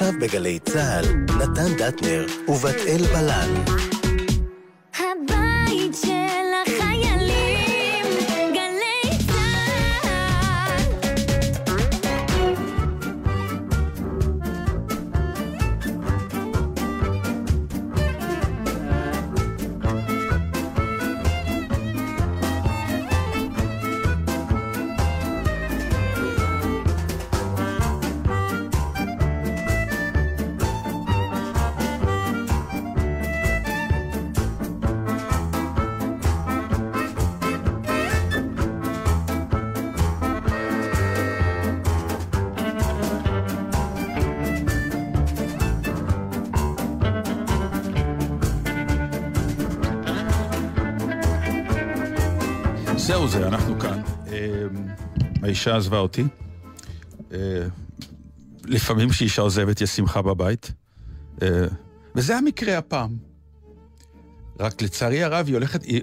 עכשיו בגלי צה"ל, נתן דטנר ובת אל בלן. האישה עזבה אותי. אה, לפעמים כשאישה עוזבת יש שמחה בבית. אה, וזה המקרה הפעם. רק לצערי הרב היא הולכת, היא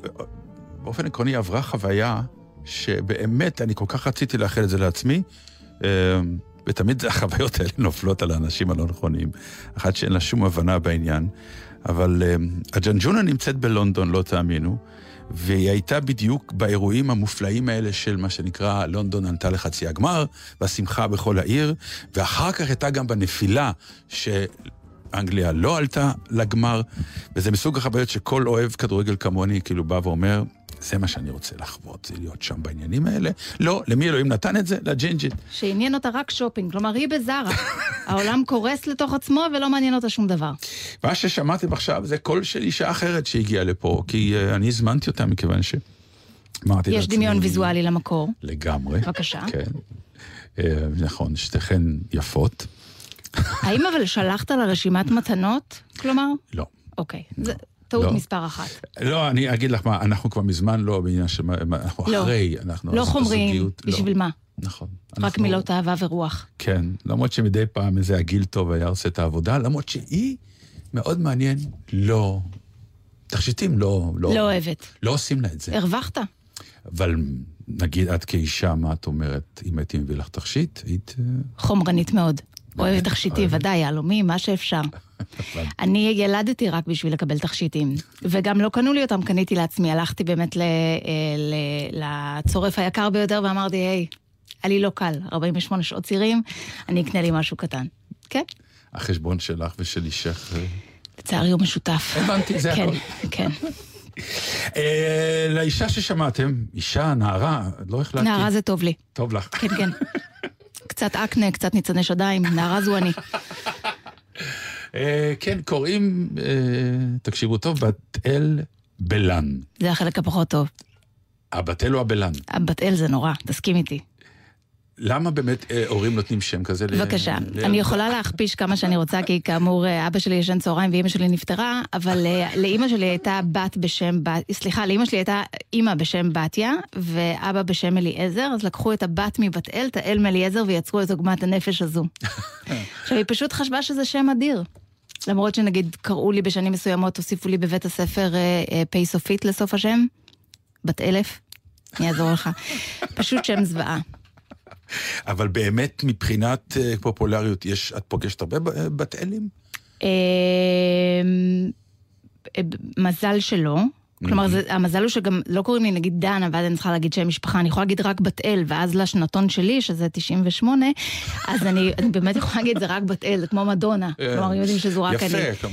באופן עקרוני עברה חוויה שבאמת אני כל כך רציתי לאחל את זה לעצמי. ותמיד החוויות האלה נופלות על האנשים הלא נכונים. אחת שאין לה שום הבנה בעניין. אבל הג'נג'ונה נמצאת בלונדון, לא תאמינו. והיא הייתה בדיוק באירועים המופלאים האלה של מה שנקרא לונדון ענתה לחצי הגמר, והשמחה בכל העיר, ואחר כך הייתה גם בנפילה שאנגליה לא עלתה לגמר, וזה מסוג החוויות שכל אוהב כדורגל כמוני כאילו בא ואומר, זה מה שאני רוצה לחוות, זה להיות שם בעניינים האלה. לא, למי אלוהים נתן את זה? לג'ינג'ית. שעניין אותה רק שופינג, כלומר היא בזארה. העולם קורס לתוך עצמו ולא מעניין אותה שום דבר. מה ששמעתם עכשיו זה קול של אישה אחרת שהגיעה לפה, כי uh, אני הזמנתי אותה מכיוון ש... אמרתי יש לעצמי- דמיון ויזואלי למקור. לגמרי. בבקשה. כן. Uh, נכון, שתיכן יפות. האם אבל שלחת לה רשימת מתנות? כלומר? לא. אוקיי. זה טעות לא. מספר אחת. לא, אני אגיד לך מה, אנחנו כבר מזמן לא בעניין של... אנחנו לא. אחרי, אנחנו... לא חומריים, הזוגיות, לא. בשביל מה? נכון. רק אנחנו- מילות אהבה ורוח. כן, למרות שמדי פעם איזה הגיל טוב היה עושה את העבודה, למרות שהיא, מאוד מעניין, לא... תכשיטים לא... לא אוהבת. לא עושים לה את זה. הרווחת. אבל נגיד את כאישה, מה את אומרת? אם הייתי מביא לך תכשיט, היית... אה, חומרנית מאוד. אוהבת תכשיטים. ודאי, יהלומים, מה שאפשר. אני ילדתי רק בשביל לקבל תכשיטים, וגם לא קנו לי אותם, קניתי לעצמי. הלכתי באמת אה, לצורף היקר ביותר ואמרתי, היי, היה לי לא קל, 48 שעות צירים, אני אקנה לי משהו קטן. כן, החשבון שלך ושל אישך... אה, לצערי הוא משותף. הבנתי, זה כן, הכל. כן. אה, לאישה ששמעתם, אישה, נערה, לא החלטתי. נערה זה טוב לי. טוב לך. כן, כן. קצת אקנה, קצת ניצני שדיים, נערה זו אני. אה, כן, קוראים, אה, תקשיבו טוב, בת אל בלן. זה החלק הפחות טוב. הבת אל או הבלן? בת אל זה נורא, תסכים איתי. למה באמת אה, הורים נותנים שם כזה? בבקשה, ל- אני יכולה להכפיש כמה שאני רוצה, כי כאמור, אה, אבא שלי ישן צהריים ואימא שלי נפטרה, אבל אה, לאימא שלי הייתה בת בשם בת, סליחה, לאימא שלי הייתה אימא בשם בתיה, ואבא בשם אליעזר, אז לקחו את הבת מבת אל, את האל מאליעזר, ויצרו את עוגמת הנפש הזו. עכשיו, היא פשוט חשבה שזה שם אדיר. למרות שנגיד קראו לי בשנים מסוימות, הוסיפו לי בבית הספר אה, אה, פ' סופית לסוף השם, בת אלף, אני אעזור לך. פשוט שם זוועה. אבל באמת מבחינת אה, פופולריות, יש, את פוגשת הרבה אה, בת אלים? אמ, אה, מזל שלא. כלומר, זה, המזל הוא שגם לא קוראים לי נגיד דנה, ואז אני צריכה להגיד שם משפחה, אני יכולה להגיד רק בת אל, ואז לשנתון שלי, שזה 98, אז אני, אני באמת יכולה להגיד זה רק בת אל, זה כמו מדונה. כלומר, יודעים שזו רק אני. יפה.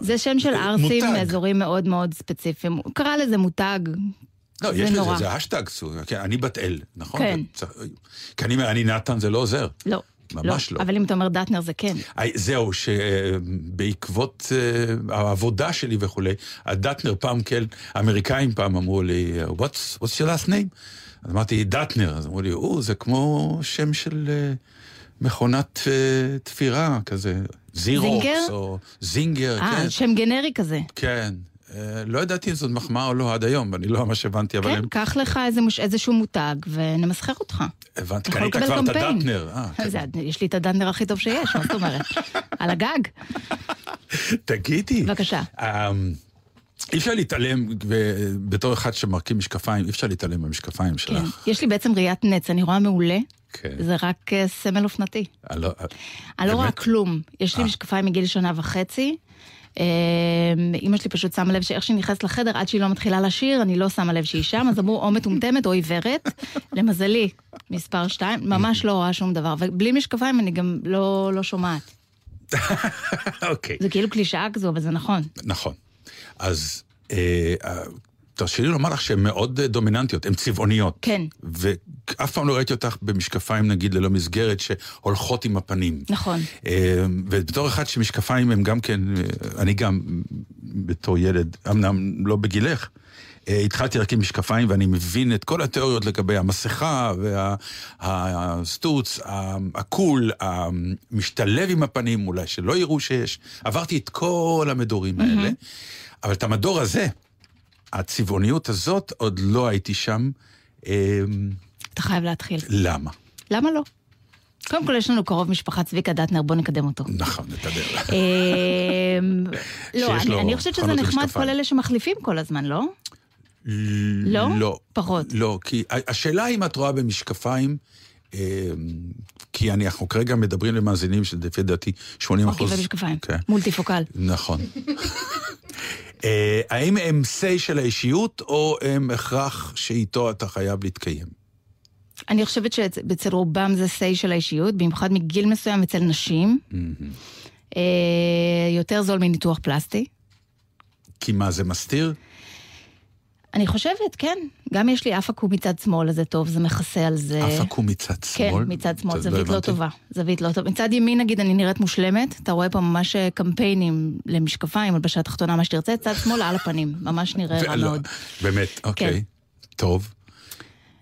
זה שם של ערסים. מאזורים מאוד מאוד ספציפיים. הוא קרא לזה מותג. לא, יש נורא. לזה, זה אשטג, כן, אני בת אל, נכון? כן. זה- כי אני, אני נתן, זה לא עוזר. לא. ממש לא. אבל אם אתה אומר דטנר זה כן. זהו, שבעקבות אה, העבודה שלי וכולי, הדטנר פעם כן, האמריקאים פעם אמרו לי, what's, what's your last name? אז אמרתי, דטנר, אז אמרו לי, או, זה כמו שם של אה, מכונת אה, תפירה כזה, זירוקס, זינגר? או זינגר, אה, כן. שם גנרי כזה. כן. אה, לא ידעתי אם זאת מחמאה או לא עד היום, אני לא ממש הבנתי, אבל כן. קח לך איזשהו מותג ונמסחר אותך. הבנתי, קנית כבר את קמפיין. הדטנר. אה, כן. יש לי את הדנדר הכי טוב שיש, מה זאת אומרת? על הגג. תגידי. בבקשה. אמ, אי אפשר להתעלם, בתור אחד שמרכיב משקפיים, אי אפשר להתעלם מהמשקפיים כן. שלך. יש לי בעצם ראיית נץ, אני רואה מעולה. כן. זה רק אה, סמל אופנתי. אני לא- לא רואה? כלום. יש לי אה. משקפיים מגיל שנה וחצי. אימא שלי פשוט שמה לב שאיך שהיא נכנסת לחדר, עד שהיא לא מתחילה לשיר, אני לא שמה לב שהיא שם, אז אמרו או מטומטמת או עיוורת. למזלי, מספר שתיים, ממש לא רואה שום דבר. ובלי משקפיים אני גם לא, לא שומעת. אוקיי. זה כאילו קלישאה כזו, אבל זה נכון. נכון. אז אה, אה, תרשי לי לומר לך שהן מאוד דומיננטיות, הן צבעוניות. כן. ואף פעם לא ראיתי אותך במשקפיים, נגיד, ללא מסגרת, שהולכות עם הפנים. נכון. אה, ובתור אחד שמשקפיים הם גם כן, אה, אני גם בתור ילד, אמנם לא בגילך, אה, התחלתי להרכיב משקפיים ואני מבין את כל התיאוריות לגבי המסכה והסטוץ, הקול, המשתלב עם הפנים, אולי שלא יראו שיש. עברתי את כל המדורים האלה, אבל את המדור הזה, הצבעוניות הזאת, עוד לא הייתי שם. אתה חייב להתחיל. למה? למה לא? קודם כל יש לנו קרוב משפחה צביקה דטנר, בוא נקדם אותו. נכון, נתדר. אמ, לא, אני- חושבת שזה נחמד. כל אלה שמחליפים כל הזמן, לא? לא? לא. פחות. לא, כי השאלה אם את רואה במשקפיים, אה, כי אני- אנחנו כרגע מדברים למאזינים שלפי דעתי 80 אחוז... אוקיי, במשקפיים. כן, מולטיפוקל. נכון. אה, האם הם say של האישיות, או הם הכרח שאיתו אתה חייב להתקיים? אני חושבת שאצל רובם זה סיי של האישיות, במיוחד מגיל מסוים אצל נשים. אה, יותר זול מניתוח פלסטי. כי מה, זה מסתיר? אני חושבת, כן. גם יש לי אף עקום מצד שמאל, אז זה טוב, זה מכסה על זה. אף עקום מצד כן, שמאל? מצד שמאל, לא זווית לא הבנתי. טובה. זווית לא טובה. מצד ימין, נגיד, אני נראית מושלמת, אתה רואה פה ממש אה, קמפיינים למשקפיים, הלבשה תחתונה, מה שתרצה, צד שמאל על הפנים. ממש נראה רע לא, מאוד. באמת, אוקיי. טוב.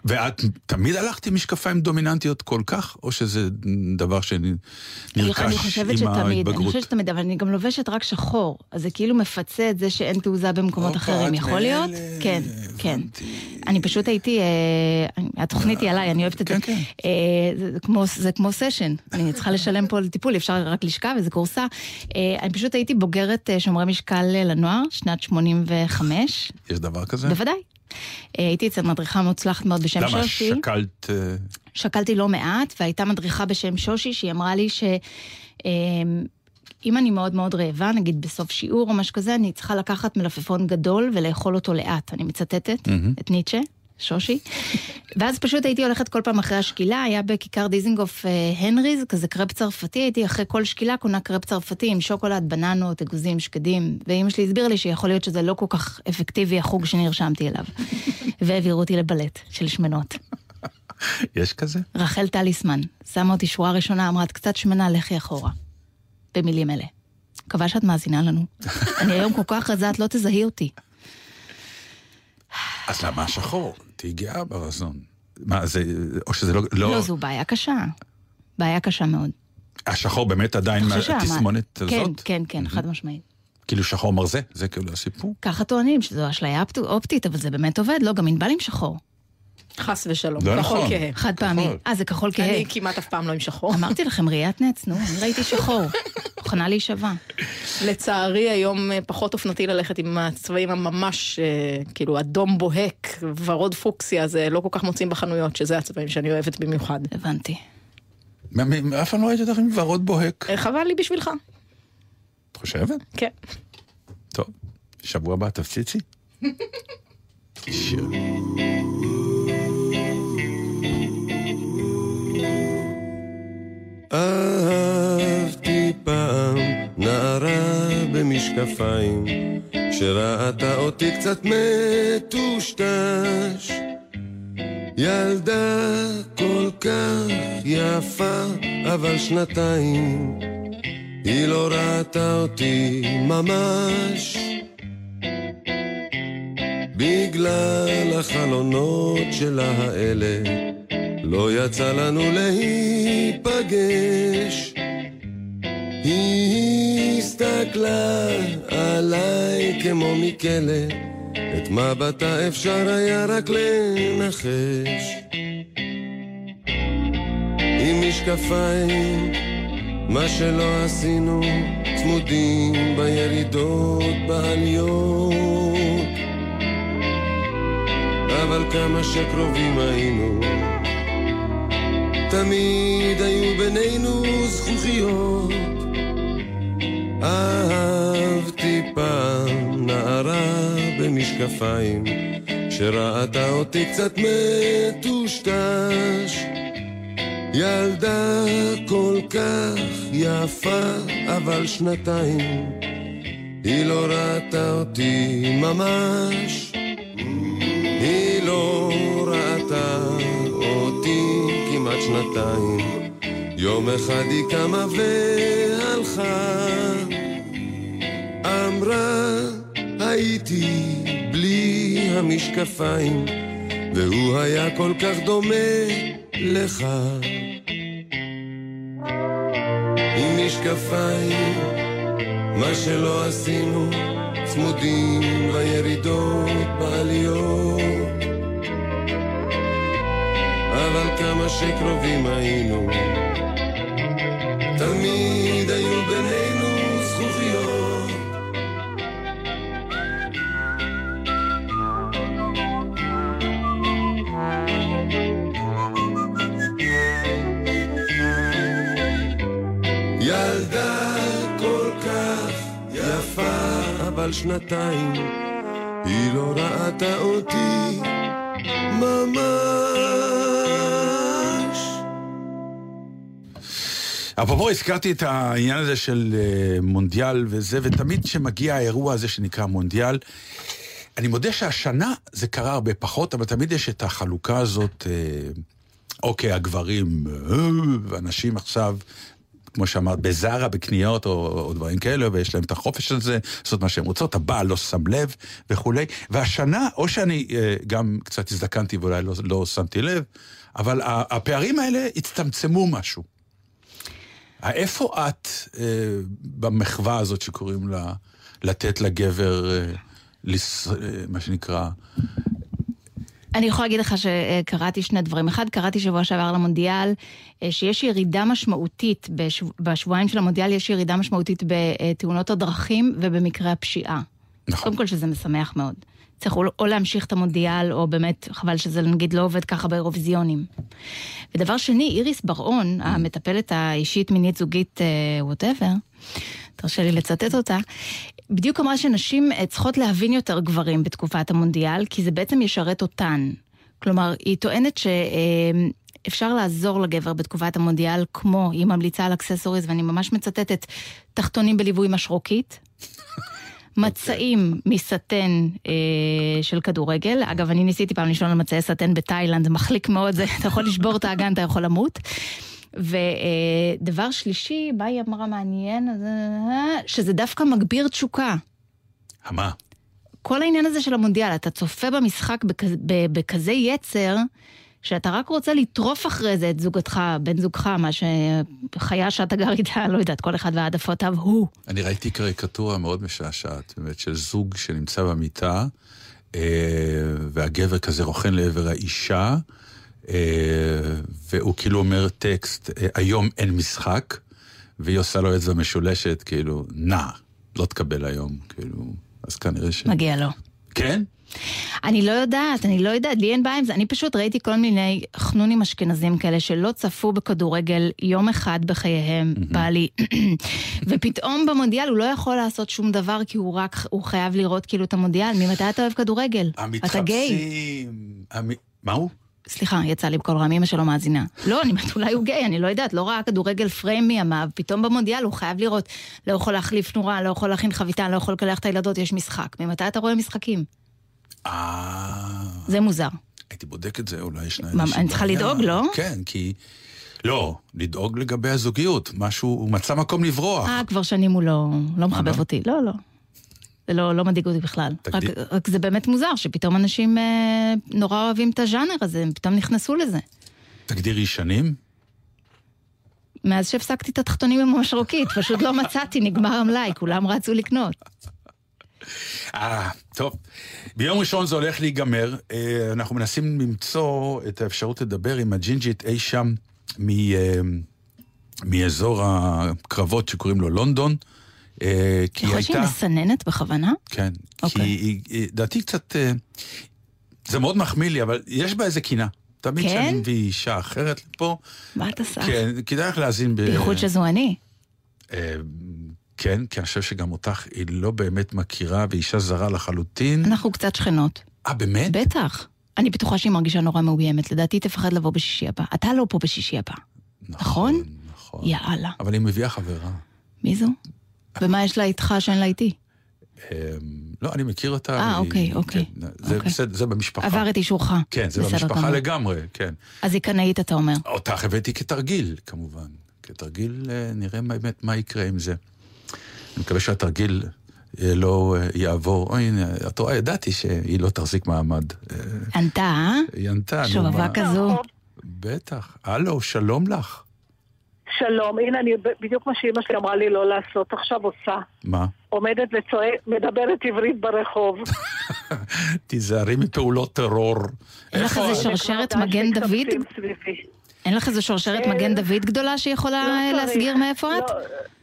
ואת תמיד הלכת עם משקפיים דומיננטיות כל כך, או שזה דבר שנרכש עם שתמיד, אני ההתבגרות? חושבת שתמיד, אבל אני גם לובשת רק שחור, אז זה כאילו מפצה את זה שאין תעוזה במקומות אחרים, יכול להיות? כן, כן. אני פשוט הייתי, אה, התוכנית היא עליי, אני אוהבת את זה. כן, כן. אה, זה כמו- סשן, אני צריכה לשלם פה לטיפול, אפשר רק לשכב, איזה קורסה. אה, אני פשוט הייתי בוגרת אה, שומרי משקל אה, לנוער, שנת 85, יש דבר כזה? בוודאי. אה, הייתי אצל מדריכה מוצלחת מאוד בשם למה, שושי. שקלת... אה, שקלתי לא מעט, והייתה מדריכה בשם שושי, שהיא אמרה לי ש... אמ, אם אני מאוד מאוד רעבה, נגיד בסוף שיעור או משהו כזה, אני צריכה לקחת מלפפון גדול ולאכול אותו לאט. אני מצטטת את ניטשה, שושי. ואז פשוט הייתי הולכת כל פעם אחרי השקילה, היה בכיכר דיזינגוף אה, הנריז, כזה קרפ צרפתי, הייתי אחרי כל שקילה קונה קרפ צרפתי עם שוקולד, בננות, אגוזים, שקדים, ואימא שלי הסבירה לי שיכול להיות שזה לא כל כך אפקטיבי החוג שנרשמתי אליו. והעבירו אותי לבלט של שמנות. יש כזה? רחל טליסמן, שמה אותי שורה ראשונה, אמרה, את קצת שמנה, לכי אחורה. במילים אלה. מקווה שאת מאזינה לנו. אני היום כל כך רזה, את לא תזהי אותי. אז למה השחור? תהי גאה ברזון. מה, זה... או שזה לא... לא, לא... זו בעיה קשה. בעיה קשה מאוד. השחור באמת עדיין מהתסמונת שהמה- הזאת? כן, כן, כן, חד משמעית. כאילו שחור מרזה? זה כאילו הסיפור? ככה טוענים שזו אשליה אופט- אופטית, אבל זה באמת עובד, לא, גם ענבל עם שחור. חס ושלום. לא כחול נכון. כהה. חד פעמי. אה, זה כחול כהה. אני כמעט אף פעם לא עם שחור. אמרתי לכם, ראיית נץ, נו, אני ראיתי שחור. מוכנה להישבע. לצערי היום אה, פחות אופנתי ללכת עם הצבעים הממש, אה, כאילו אדום בוהק, ורוד פוקסיה, זה לא כל כך מוצאים בחנויות, שזה הצבעים שאני אוהבת במיוחד. הבנתי. אף פעם לא ראיתי אותך עם ורוד בוהק. אה, חבל לי בשבילך. את חושבת? כן. טוב, שבוע הבא תפציצי. שיר. אהבתי פעם נערה במשקפיים שראתה אותי קצת מטושטש ילדה כל כך יפה אבל שנתיים היא לא ראתה אותי ממש החלונות שלה האלה לא יצא לנו להיפגש. היא הסתכלה עליי כמו מכלא, את מבטה אפשר היה רק לנחש. עם משקפיים, מה שלא עשינו, צמודים בירידות, בעליות. אבל כמה שקרובים היינו, תמיד היו בינינו זכוכיות. אהבתי פעם נערה במשקפיים, שראתה אותי קצת מטושטש. ילדה כל כך יפה, אבל שנתיים, היא לא ראתה אותי ממש. ראתה אותי כמעט שנתיים. יום אחד היא קמה והלכה, אמרה הייתי בלי המשקפיים, והוא היה כל כך דומה לך. עם משקפיים, מה שלא עשינו, צמודים בירידות, בעליות. אבל כמה שקרובים היינו, תמיד היו בינינו זכוכיות. ילדה כל כך יפה, אבל שנתיים היא לא ראתה אותי ממש. אפרופו, הזכרתי את העניין הזה של אה, מונדיאל וזה, ותמיד כשמגיע האירוע הזה שנקרא מונדיאל, אני מודה שהשנה זה קרה הרבה פחות, אבל תמיד יש את החלוקה הזאת, אה, אוקיי, הגברים, אה, ואנשים עכשיו, כמו שאמרת, בזארה, בקניות או, או דברים כאלה, ויש להם את החופש הזה, לעשות מה שהם רוצות, הבעל לא שם לב וכולי. והשנה, או שאני אה, גם קצת הזדקנתי ואולי לא, לא שמתי לב, אבל הפערים האלה הצטמצמו משהו. איפה את אה, במחווה הזאת שקוראים לה לתת לגבר, אה, לס, אה, מה שנקרא, אני יכולה להגיד לך שקראתי שני דברים. אחד, קראתי שבוע שעבר על המונדיאל, אה, שיש ירידה משמעותית, בשב... בשבועיים של המונדיאל יש ירידה משמעותית בתאונות הדרכים ובמקרי הפשיעה. נכון. קודם כל שזה משמח מאוד. צריך או, או להמשיך את המונדיאל, או באמת, חבל שזה נגיד לא עובד ככה באירוויזיונים. ודבר שני, איריס בר-און, המטפלת האישית מינית זוגית whatever, תרשה לי לצטט אותה, בדיוק אמרה שנשים אה, צריכות להבין יותר גברים בתקופת המונדיאל, כי זה בעצם ישרת אותן. כלומר, היא טוענת שאפשר לעזור לגבר בתקופת המונדיאל, כמו, היא ממליצה על accessories, ואני ממש מצטטת, תחתונים בליווי משרוקית. מצעים מסטן אה, של כדורגל. אגב, אני ניסיתי פעם לישון על מצעי סטן בתאילנד, זה מחליק מאוד, זה, אתה יכול לשבור את האגן, אתה יכול למות. ודבר שלישי, מה היא אמרה מעניין? אה, שזה דווקא מגביר תשוקה. מה? כל העניין הזה של המונדיאל, אתה צופה במשחק בכזה, בכזה יצר, שאתה רק רוצה לטרוף אחרי זה את זוגתך, בן זוגך, מה שחיה שאתה גר איתה, לא יודעת, כל אחד והעדפותיו הוא. אני ראיתי קריקטורה מאוד משעשעת, באמת, של זוג שנמצא במיטה, אה, והגבר כזה רוכן לעבר האישה, אה, והוא כאילו אומר טקסט, אה, היום אין משחק, והיא עושה לו אצבע משולשת, כאילו, נע, לא תקבל היום, כאילו, אז כנראה ש... מגיע לו. כן? אני לא יודעת, אני לא יודעת, לי אין בעיה עם זה. אני פשוט ראיתי כל מיני חנונים אשכנזים כאלה שלא צפו בכדורגל יום אחד בחייהם, בא לי. ופתאום במונדיאל הוא לא יכול לעשות שום דבר כי הוא רק, הוא חייב לראות כאילו את המונדיאל. ממתי אתה אוהב כדורגל? אתה גיי. המ... מה הוא? סליחה, יצא לי בקול רם, אמא שלו מאזינה. לא, אני אומרת, אולי הוא גיי, אני לא יודעת, לא ראה כדורגל פריים מימיו, פתאום במונדיאל הוא חייב לראות, לא יכול להחליף נורה, לא יכול להכין חביתה, לא יכול לקלח את הילדות, יש משחק. ממתי אתה רואה משחקים? אה... זה מוזר. הייתי בודק את זה, אולי ישנה מה, איזושהי אני צריכה. לדאוג, לא? כן, כי... לא, לדאוג לגבי הזוגיות, משהו, הוא מצא מקום לברוח. אה, כבר שנים הוא לא, לא מחבב לא? אותי. לא, לא. זה לא, לא מדאיג אותי בכלל. רק. רק זה באמת מוזר שפתאום אנשים אה, נורא אוהבים את הז'אנר הזה, הם פתאום נכנסו לזה. תגדירי שנים? מאז שהפסקתי את התחתונים עם המשרוקית, פשוט לא מצאתי, נגמר המלאי, כולם רצו לקנות. אה, טוב. ביום ראשון זה הולך להיגמר. אה, אנחנו מנסים למצוא את האפשרות לדבר עם הג'ינג'ית אי שם מ, אה, מאזור הקרבות שקוראים לו לונדון. אה, כי יכול היא להיות שהיא הייתה... מסננת בכוונה? כן. כי אוקיי. היא, לדעתי קצת... זה מאוד מחמיא לי, אבל יש בה איזה קינה. תמיד כן? כשאני מביא אישה אחרת לפה, מה אתה סך? כן, כדאי לך להאזין ב... בייחוד שזו אני. כן, כי אני חושב שגם אותך היא לא באמת מכירה, ואישה זרה לחלוטין. אנחנו קצת שכנות. אה, באמת? בטח. אני בטוחה שהיא מרגישה נורא מאוימת. לדעתי תפחד לבוא בשישי הבא. אתה לא פה בשישי הבא. נכון? נכון. יאללה. אבל היא מביאה חברה. מי זו? ומה יש לה איתך שאין לה איתי? אה, לא, אני מכיר אותה. אה, אוקיי, אוקיי. כן, זה אוקיי. בסדר, זה במשפחה. עבר את אישורך. כן, זה במשפחה. לגמרי, כן. אז היא קנאית, אתה אומר. אותך הבאתי כתרגיל, כמובן. כתרגיל, אה, נראה באמת מה יקרה עם זה. אני מקווה שהתרגיל אה, לא אה, יעבור. אוי, הנה, את רואה, ידעתי שהיא לא תחזיק מעמד. אה, ענתה, אה? היא ענתה, נו שובבה. כזו. בטח. הלו, שלום לך. שלום, הנה אני בדיוק מה שאימא שלי אמרה לי לא לעשות, עכשיו עושה. מה? עומדת וצועקת, מדברת עברית ברחוב. תיזהרי מפעולות טרור. אין לך איזה? שרשרת מגן דוד? אין לך איזה שרשרת אה, מגן דוד גדולה שיכולה לא. להסגיר מאיפה את?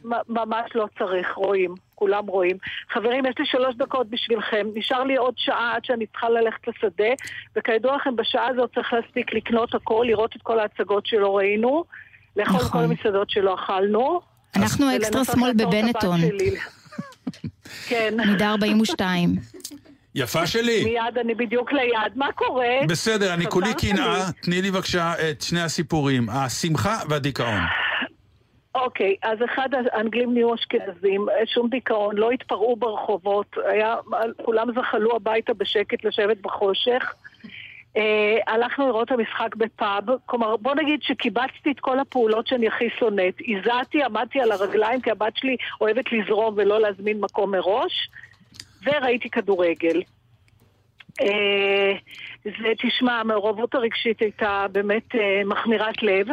לא, ממש לא צריך, רואים, כולם רואים. חברים, יש לי שלוש דקות בשבילכם. נשאר לי עוד שעה עד שאני צריכה ללכת לשדה, וכידוע לכם, בשעה הזאת צריך להספיק לקנות הכל, לראות את כל ההצגות שלא ראינו, לאכול נכון. כל המסעדות שלא אכלנו. אנחנו אקסטרה שמאל בבנטון. כן, מידה 42. יפה שלי. מיד אני בדיוק ליד. מה קורה? בסדר, אני כולי קנאה. תני לי בבקשה את שני הסיפורים, השמחה והדיכאון. אוקיי, אז אחד האנגלים נהיו אשכנזים, שום דיכאון, לא התפרעו ברחובות, היה, כולם זחלו הביתה בשקט לשבת בחושך. אה, הלכנו לראות את המשחק בפאב, כלומר בוא נגיד שקיבצתי את כל הפעולות שאני הכי שונאת. הזעתי, עמדתי על הרגליים כי הבת שלי אוהבת לזרום ולא להזמין מקום מראש, וראיתי כדורגל. אה, זה, תשמע, המעורבות הרגשית הייתה באמת אה, מחמירת לב,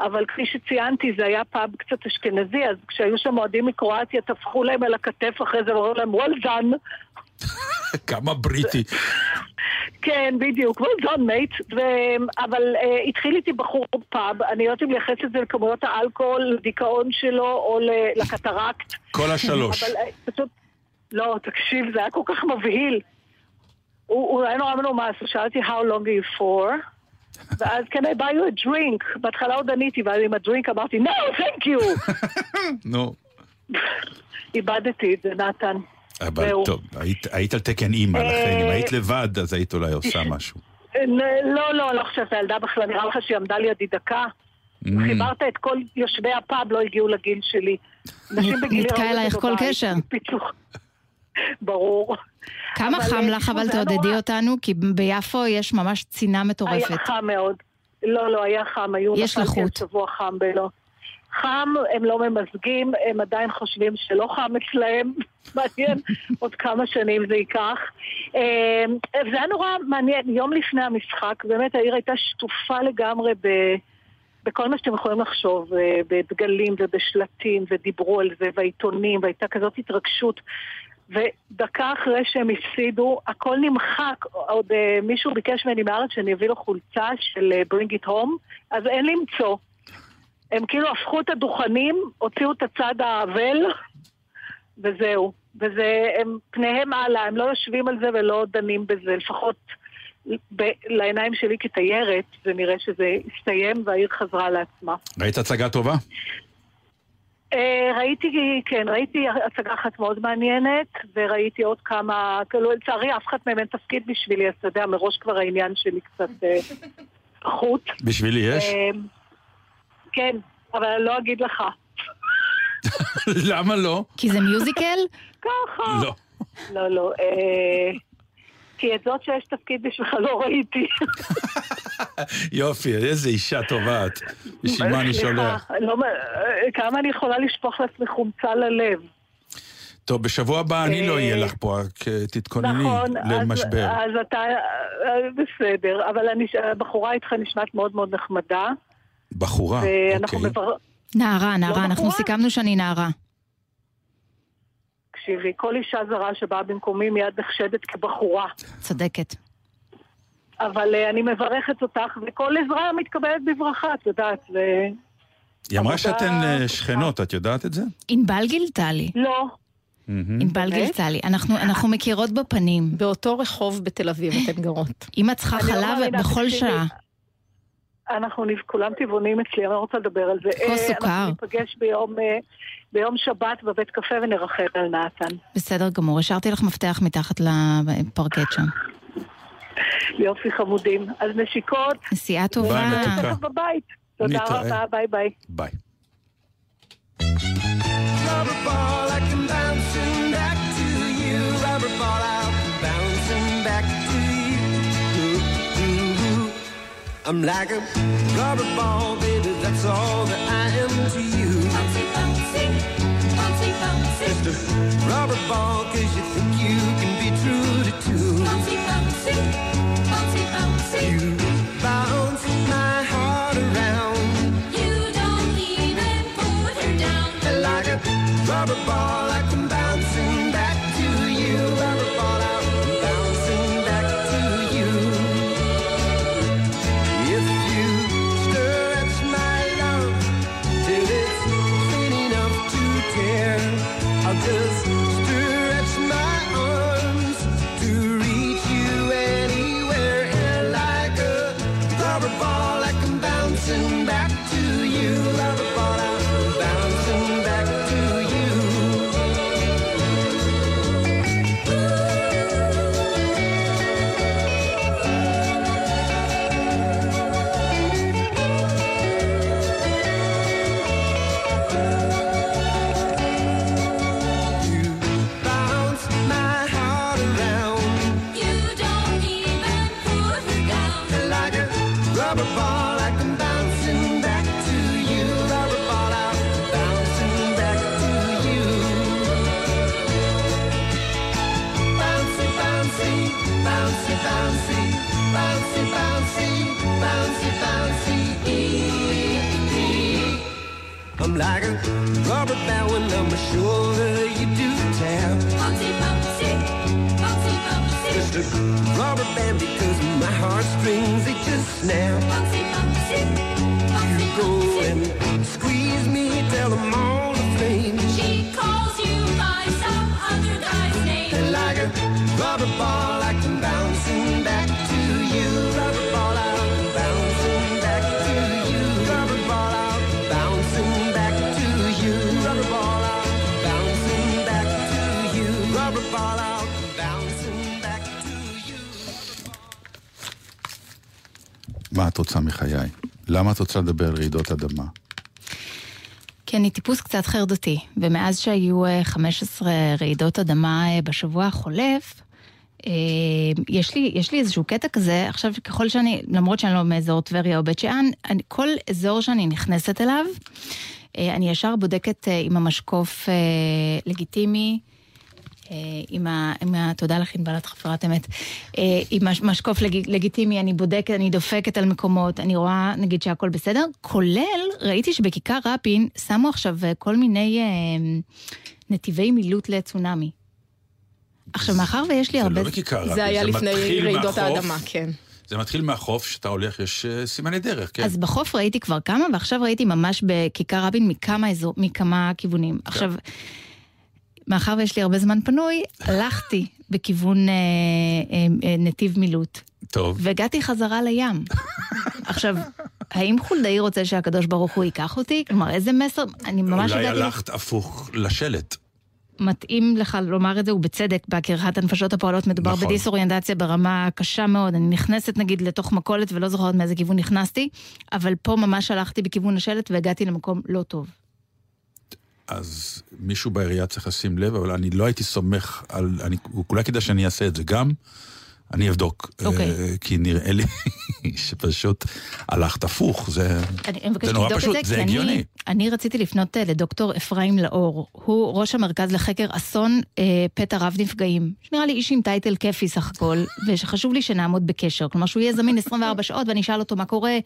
אבל כפי שציינתי, זה היה פאב קצת אשכנזי, אז כשהיו שם אוהדים מקרואטיה, טפחו להם על הכתף אחרי זה ואמרו להם, done. כמה בריטי. כן, בדיוק, done, mate. ו... אבל אה, התחיל איתי בחור בפאב, אני לא יודעת אם לייחס את זה לכמויות האלכוהול, לדיכאון שלו או לקטרקט. כל השלוש. אבל אה, פשוט, לא, תקשיב, זה היה כל כך מבהיל. הוא, הוא היה נורא מנומס, הוא שאל אותי, how long are you for? ואז, can I buy you a drink? בהתחלה עוד עניתי, ואז עם הדרינק אמרתי, no, thank you! נו. איבדתי את זה, נתן. אבל. טוב, היית- היית על תקן אימא, אה, לכן אם היית לבד, אז היית אולי עושה משהו. לא, לא, לא חושבת, הילדה בכלל, נראה לך שהיא עמדה לידי דקה. Mm. חיברת את כל יושבי הפאב, לא הגיעו לגיל שלי. נשים בגילי נתקע אלייך כל קשר. ברור. כמה חם אה, לך, אבל היה תעודדי. אותנו, כי ביפו יש ממש צינה היה מטורפת. חם מאוד. לא, לא, היה חם, היו יש לחות. שבוע חם בלא. חם, הם לא ממזגים, הם עדיין חושבים שלא חם אצלהם. מעניין עוד כמה שנים זה ייקח. אה, זה היה נורא מעניין, יום לפני המשחק, באמת העיר הייתה שטופה לגמרי ב... בכל מה שאתם יכולים לחשוב, אה, בדגלים ובשלטים, ודיברו על זה, והעיתונים, והייתה כזאת התרגשות. ודקה אחרי שהם הפסידו, הכל נמחק. עוד אה, מישהו ביקש ממני מארץ שאני אביא לו חולצה של אה, Bring It Home, אז אין למצוא. הם כאילו הפכו את הדוכנים, הוציאו את הצד האבל, וזהו. וזה, הם פניהם הלאה, הם לא יושבים על זה ולא דנים בזה, לפחות ב- לעיניים שלי כתיירת, זה נראה שזה הסתיים והעיר חזרה לעצמה. ראית הצגה טובה? אה, ראיתי, כן, ראיתי הצגה אחת מאוד מעניינת, וראיתי עוד כמה, כאילו לצערי אף אחד מהם אין תפקיד בשבילי, אז אתה יודע, מראש כבר העניין שלי קצת אה, פחות. בשבילי יש? אה, כן, אבל אני לא אגיד לך. למה לא? כי זה מיוזיקל? ככה. לא. לא, לא. כי את זאת שיש תפקיד בשבילך לא ראיתי. יופי, איזה אישה טובה את. בשביל מה אני שולח? לא, אה, כמה אני יכולה לשפוך לעצמי חומצה ללב. טוב, בשבוע הבא אני לא אה, אהיה לך פה, רק אה, תתכונני נכון, אז- למשבר. אז אתה, בסדר, אבל אני- הבחורה איתך נשמעת מאוד מאוד נחמדה, בחורה, אוקיי. מבר... נערה, נערה, אנחנו בחורה? סיכמנו שאני נערה. תקשיבי, כל אישה זרה שבאה במקומי מיד נחשדת כבחורה. צודקת. אבל אה, אני מברכת אותך, וכל עזרה מתקבלת בברכה, את יודעת, ו... היא אמרה שאתן אה. שכנות, את יודעת את זה? ענבל גילתה לי. לא. ענבל? גילתה לי. אנחנו אנחנו מכירות בפנים. באותו רחוב בתל אביב אתן גרות. אם את צריכה לא חלב בכל שעה. אנחנו נפ- כולם טבעונים אצלי, אני לא רוצה לדבר על זה. כוס אה, סוכר. אנחנו ניפגש ביום, אה, ביום שבת בבית קפה ונרחם על נתן. בסדר גמור, השארתי לך מפתח מתחת לפרקט שם. יופי חמודים. אז נשיקות. נסיעה טובה. ביי, מתוקה. תכף בבית. תודה נתראה. רבה, ביי ביי. ביי. I'm like a rubber ball, baby. That's all that I am to you. Bouncy, bouncy, bouncy, bouncy. Just a rubber ball, cause you think you can be true to two. Bouncy, bouncy, bouncy, bouncy. You bounce my heart around. You don't even put her down. like a rubber ball. את רוצה לדבר על רעידות אדמה? כי אני טיפוס קצת חרדתי, ומאז שהיו אה, 15 רעידות אדמה אה, בשבוע החולף, אה, יש לי, יש לי איזשהו קטע כזה, עכשיו ככל שאני, למרות שאני לא מאזור טבריה או בית שאן, אני, כל אזור שאני נכנסת אליו, אה, אני ישר בודקת אה, עם המשקוף אה, לגיטימי, אה, עם ה... עם ה... תודה לך, ענבל, את חברת אמת. אה, עם מש- משקוף לג... לגיטימי, אני בודקת, אני דופקת על מקומות, אני רואה, נגיד, שהכל בסדר, כולל, ראיתי שבכיכר רבין שמו עכשיו אה, כל מיני אה, נתיבי מילוט לצונאמי. עכשיו, מאחר ויש לי זה הרבה... לא בכיכר רבין, זה היה לפני רעידות מהחוף, האדמה, כן. זה מתחיל מהחוף, שאתה הולך, יש אה, סימני דרך, כן. אז בחוף ראיתי כבר כמה, ועכשיו ראיתי ממש בכיכר רבין מכמה, אזור, מכמה כיוונים. כן. עכשיו, מאחר ויש לי הרבה זמן פנוי, הלכתי בכיוון אה, אה, אה, נתיב מילוט, טוב. והגעתי חזרה לים. עכשיו, האם חולדאי רוצה שהקדוש ברוך הוא ייקח אותי? כלומר, איזה מסר? אני ממש אולי הגעתי... הלכת הפוך לשלט. מתאים לך לומר את זה, ובצדק, בהכרת הנפשות הפועלות מדובר נכון. בדיסאוריינטציה ברמה קשה מאוד. אני נכנסת נגיד לתוך מכולת ולא זוכרת מאיזה כיוון נכנסתי, אבל פה ממש הלכתי בכיוון השלט והגעתי למקום לא טוב. אז מישהו בעירייה צריך לשים לב, אבל אני לא הייתי סומך על... אני, אולי כדאי שאני אעשה את זה גם. אני אבדוק. אוקיי. אה, כי נראה לי שפשוט הלכת הפוך, זה, זה נורא פשוט, זה, זה הגיוני. אני, אני רציתי לפנות אה, לדוקטור אפרים לאור. הוא ראש המרכז לחקר אסון אה, פתע רב נפגעים. שנראה לי איש עם טייטל כיפי סך הכל, ושחשוב לי שנעמוד בקשר. כלומר, שהוא יהיה זמין 24 שעות ואני אשאל אותו מה קורה.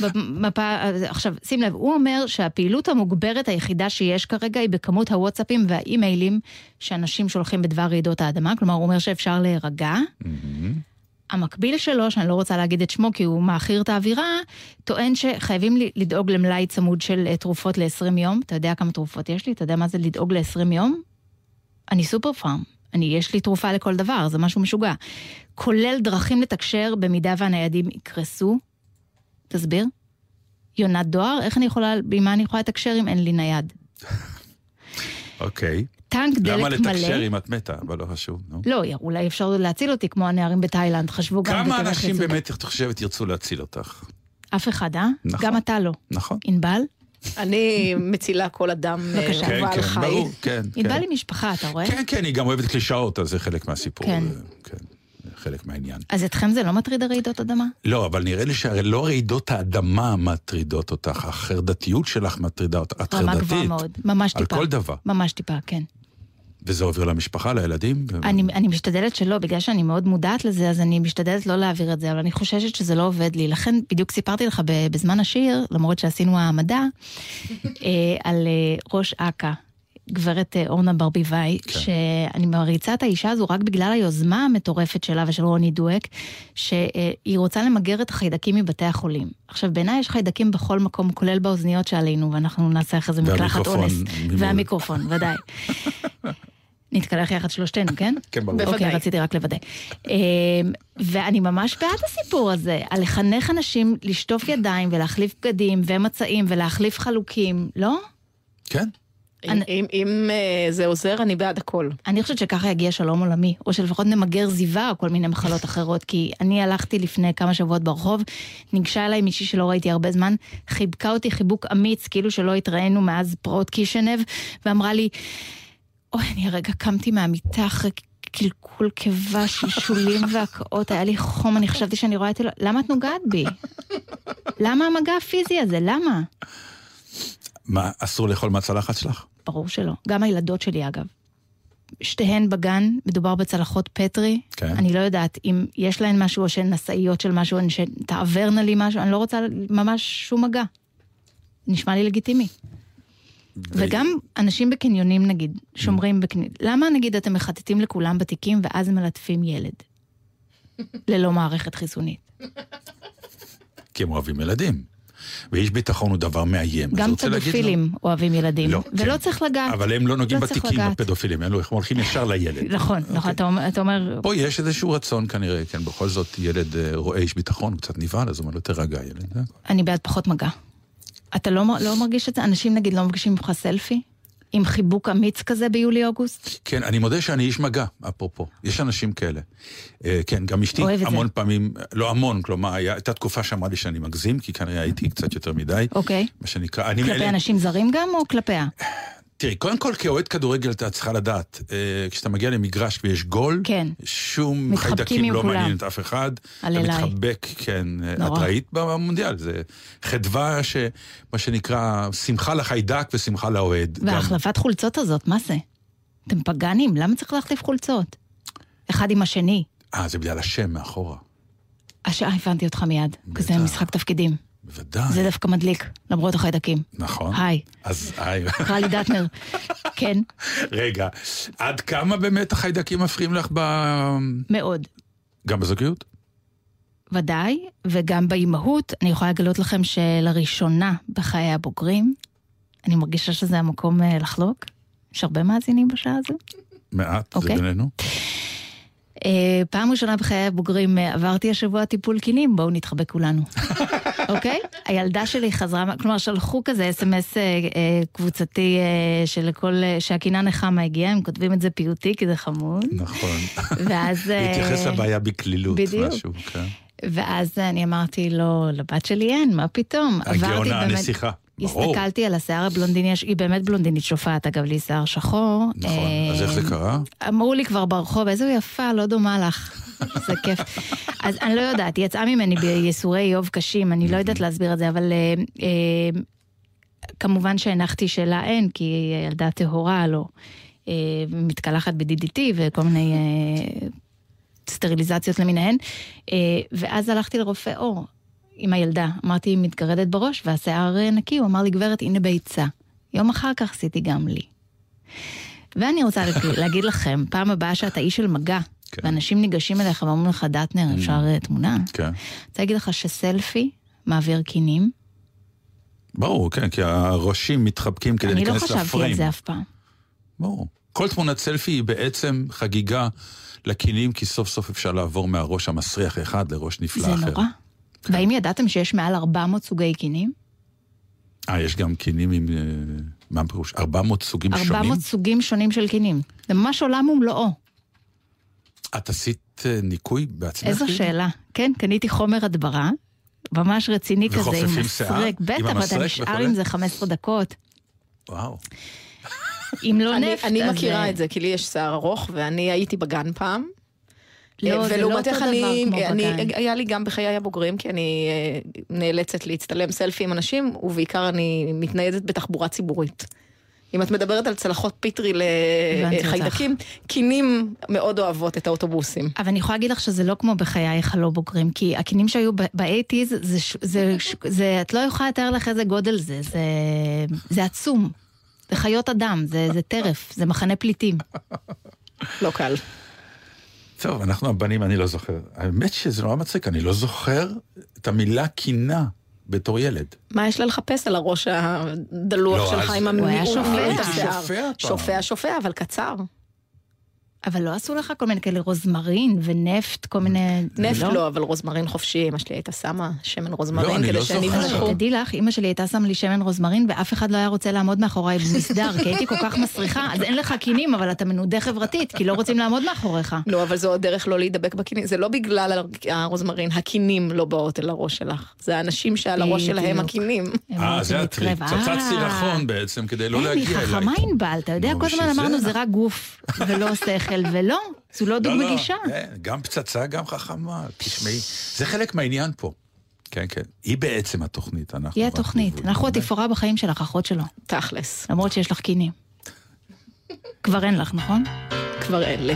במפה, עכשיו, שים לב, הוא אומר שהפעילות המוגברת היחידה שיש כרגע היא בכמות הוואטסאפים והאימיילים שאנשים שולחים בדבר רעידות האדמה. כלומר, הוא אומר שאפשר להירגע. המקביל שלו, שאני לא רוצה להגיד את שמו כי הוא מעכיר את האווירה, טוען שחייבים לדאוג למלאי צמוד של אה, תרופות ל-20 יום. אתה יודע כמה תרופות יש לי? אתה יודע מה זה לדאוג ל-20 יום? אני סופר פארם. אני, יש לי תרופה לכל דבר, זה משהו משוגע. כולל דרכים לתקשר במידה והניידים יקרסו. תסביר. יונת דואר, איך אני יכולה, עם מה אני יכולה לתקשר אם אין לי נייד? אוקיי. טנק למה דלק מלא. לתקשר אם את מתה? אבל לא חשוב, נו. לא, אולי אפשר להציל אותי כמו הנערים בתאילנד, חשבו גם כמה אנשים. באמת, את חושבת, ירצו להציל אותך? אף אחד, אה? נכון. גם אתה לא. נכון. ענבל? אני מצילה כל אדם אה, בבקשה. כן, כן, חי. ברור, כן. ענבל כן. היא משפחה, אתה רואה? כן, כן, היא גם אוהבת קלישאות, אז זה חלק מהסיפור. כן. זה- כן, חלק מהעניין. אז אתכם זה לא מטריד הרעידות אדמה? לא, אבל נראה לי שהרי לא רעידות האדמה מטרידות אותך, החרדתיות שלך מטרידה אותך. את רמה גבוהה חרדתית. מאוד. ממש על טיפה. כל דבר. ממש טיפה, כן. וזה עובר למשפחה, לילדים? אני, אני משתדלת שלא, בגלל שאני מאוד מודעת לזה, אז אני משתדלת לא להעביר את זה, אבל אני חוששת שזה לא עובד לי. לכן בדיוק סיפרתי לך בזמן השיר, למרות שעשינו העמדה, אה, על אה, ראש אכ"א. גברת אה, אורנה ברביבאי, כן. שאני מעריצה את האישה הזו רק בגלל היוזמה המטורפת שלה ושל רוני דואק, שהיא רוצה למגר את החיידקים מבתי החולים. עכשיו, בעיניי יש חיידקים בכל מקום, כולל באוזניות שעלינו, ואנחנו נעשה אחרי זה מקלחת אונס. והמיקרופון, ודאי. נתקלח יחד שלושתנו, כן? כן, ברור. אוקיי, רציתי רק לוודא. אמ, ואני ממש בעד הסיפור הזה, על לחנך אנשים לשטוף ידיים ולהחליף בגדים ומצעים ולהחליף חלוקים, לא? כן. אם- אם- אם אה, זה עוזר, אני בעד הכל. אני חושבת שככה יגיע שלום עולמי, או שלפחות נמגר זיווה או כל מיני מחלות אחרות, כי אני הלכתי לפני כמה שבועות ברחוב, ניגשה אליי מישהי שלא ראיתי הרבה זמן, חיבקה אותי חיבוק אמיץ, כאילו שלא התראינו מאז פרעות קישנב, ואמרה לי, אוי, אני הרגע קמתי מהמיטה אחרי קלקול קיבה, שלשולים והקאות, היה לי חום, אני חשבתי שאני רואה את אלוהים, למה את נוגעת בי? למה המגע הפיזי הזה? למה? מה, אסור לאכול מהצלחת שלך? ברור שלא. גם הילדות שלי, אגב. שתיהן בגן, מדובר בצלחות פטרי. כן. אני לא יודעת אם יש להן משהו או שהן נשאיות של משהו, או שתעברנה לי משהו, אני לא רוצה ממש שום מגע. נשמע לי לגיטימי. וגם אנשים בקניונים נגיד, שומרים בקניונים, למה נגיד אתם מחטטים לכולם בתיקים ואז מלטפים ילד? ללא מערכת חיסונית. כי הם אוהבים ילדים. ואיש ביטחון הוא דבר מאיים. גם פדופילים אוהבים ילדים, לא, ולא כן. צריך לגעת. אבל הם לא נוגעים לא בתיקים. הפדופילים, אלו, הם הולכים ישר לילד. נכון, אוקיי. נכון, אתה אומר- אתה אומר, פה יש איזשהו רצון כנראה, כן, בכל זאת ילד אה, רואה איש ביטחון, הוא קצת נבהל, אז הוא אומר לו, תירגע ילד. הכל. אני בעד פחות מגע. אתה לא, לא מרגיש את זה? אנשים נגיד לא מרגישים ממך סלפי? עם חיבוק אמיץ כזה ביולי-אוגוסט? כן, אני מודה שאני איש מגע, אפרופו. יש אנשים כאלה. אה, כן, גם אשתי את זה. המון פעמים, לא המון, כלומר, הייתה תקופה שאמרה לי שאני מגזים, כי כנראה הייתי קצת יותר מדי. אוקיי. מה שנקרא, אני כלפי מאלה- אנשים זרים גם או כלפיה? תראי, קודם כל כאוהד כדורגל אתה צריכה לדעת, אה, כשאתה מגיע למגרש ויש גול, כן. שום חיידקים לא כולם. מעניין את אף אחד. על אתה אליי. מתחבק, כן. אה, נורא. את ראית במונדיאל, זה חדווה ש... מה שנקרא, שמחה לחיידק ושמחה לאוהד. גם- וההחלפת חולצות הזאת, מה זה? אתם פגאנים, למה צריך להחליף חולצות? אחד עם השני. אה, זה בגלל השם מאחורה. השעה הבנתי אותך מיד, כזה בטח. משחק תפקידים. בוודאי. זה דווקא מדליק, למרות החיידקים. נכון. היי, אז היי. קרא לי דטנר. כן, רגע, עד כמה באמת החיידקים מפריעים לך ב... מאוד. גם בזוגיות? ודאי, וגם באימהות, אני יכולה לגלות לכם שלראשונה בחיי הבוגרים, אני מרגישה שזה המקום אה, לחלוק. יש הרבה מאזינים בשעה הזו. מעט, זה אוקיי. בינינו. אה, פעם ראשונה בחיי הבוגרים אה, עברתי השבוע טיפול קינים, בואו נתחבק כולנו. אוקיי? הילדה שלי חזרה, כלומר שלחו כזה אס.אם.אס אה, אה, קבוצתי אה, שלכל, אה, שהקינה נחמה הגיעה, הם כותבים את זה פיוטי כי זה חמוד. נכון. ואז... להתייחס לבעיה בקלילות, בדיוק. משהו, כן. ואז אני אמרתי לו, לבת שלי אין, מה פתאום? הגאונה הנסיכה. ברור. הסתכלתי על השיער הבלונדיני, היא באמת בלונדינית שופעת, אגב, לי שיער שחור. נכון, אז איך זה אה, קרה? אמרו לי כבר ברחוב, איזו יפה, לא דומה לך. זה כיף. אז אני לא יודעת, היא יצאה ממני בייסורי איוב קשים, אני לא יודעת להסביר את זה, אבל אה, אה, כמובן שהנחתי שלה אין, כי היא ילדה טהורה, לא. אה, מתקלחת ב-DDT וכל מיני אה, סטריליזציות למיניהן. אה, ואז הלכתי לרופא עור עם הילדה. אמרתי, היא מתגרדת בראש והשיער אה, נקי, הוא אמר לי, גברת, הנה ביצה. יום אחר כך עשיתי גם לי. ואני רוצה לה- להגיד לכם, פעם הבאה שאתה איש של מגע, כן. ואנשים ניגשים אליך ואומרים לך, דטנר, אפשר אה, תמונה? כן. אני רוצה להגיד לך שסלפי מעביר קינים. ברור, כן, כי הראשים מתחבקים כדי אני לא להיכנס לפריים. חשבתי על זה אף פעם. ברור. כל תמונת סלפי היא בעצם חגיגה לקינים, כי סוף סוף אפשר לעבור מהראש המסריח אחד לראש נפלא זה אחר. נורא. והאם ידעתם שיש מעל 400 סוגי קינים? אה, יש גם קינים עם... אה, מה הפירוש? 400 סוגים שונים? 400 סוגים שונים של קינים. זה ממש עולם ומלואו. את עשית אה, ניקוי בעצמך? איזו כאילו? שאלה. כן, קניתי חומר הדברה, ממש רציני כזה, עם וחופפים שיער? מסרק. בטח, ואתה נשאר? עם זה 15 דקות. וואו. אם לא אני, נפט, אני אז... מכירה אה, את זה, כי לי יש שיער ארוך, ואני הייתי בגן פעם. לא, אה, זה לא ולעומתך אותו דבר אני, כמו אני, בגן. היה לי גם בחיי הבוגרים, כי אני אה, נאלצת להצטלם סלפי עם אנשים, ובעיקר אני מתניידת בתחבורה ציבורית. אם את מדברת על צלחות פיטרי. לחיידקים, קינים מאוד אוהבות את האוטובוסים. אבל אני יכולה להגיד לך שזה לא כמו בחייך הלא בוגרים, כי הכינים שהיו ב eighties, זה, זה, זה, את לא יכולה לתאר לך איזה גודל זה, זה, זה עצום. זה חיות אדם, זה, זה טרף, זה מחנה פליטים. לא קל. טוב, אנחנו הבנים, אני לא זוכר. האמת שזה נורא מצחיק, אני לא זוכר את המילה קינה בתור ילד. מה יש לה לחפש על הראש הדלוח לא, שלך עם הוא היה המיעוט שופע. השיער? פעם. שופע, שופע, אבל קצר. אבל לא עשו לך כל מיני כאלה רוזמרין ונפט, כל מיני... נפט לא, אבל רוזמרין חופשי, אמא שלי הייתה שמה שמן רוזמרין לא, כדי לא שאני זוכר. אמשכו. תדעי לך, אימא שלי הייתה שמה לי שמן רוזמרין, ואף אחד לא היה רוצה לעמוד מאחוריי במסדר, כי הייתי כל כך מסריחה, אז אין לך קינים, אבל אתה מנודה חברתית, כי לא רוצים לעמוד מאחוריך. לא, אבל זו הדרך לא להידבק בקינים. זה לא בגלל הר- הרוזמרין, הקינים לא באות אל הראש שלך. זה האנשים שעל הראש שלהם. הקינים. הם אה, זה הטריק. פצצת אה. סירחון בעצם, כדי לא להגיע אליי. חכמה ענבל, אתה יודע, נו, כל הזמן בשביל אמרנו זה זה רק גוף ולא שכל, ולא, זו לא דוג לא, לא, מגישה. אה, גם פצצה, גם חכמה. תשמעי, זה חלק מהעניין פה. כן, כן. היא בעצם התוכנית, אנחנו... היא התוכנית. אנחנו התפאורה בחיים שלך, אחות שלו, תכלס, למרות שיש לך קינים. כבר אין לך, נכון? כבר אין לי.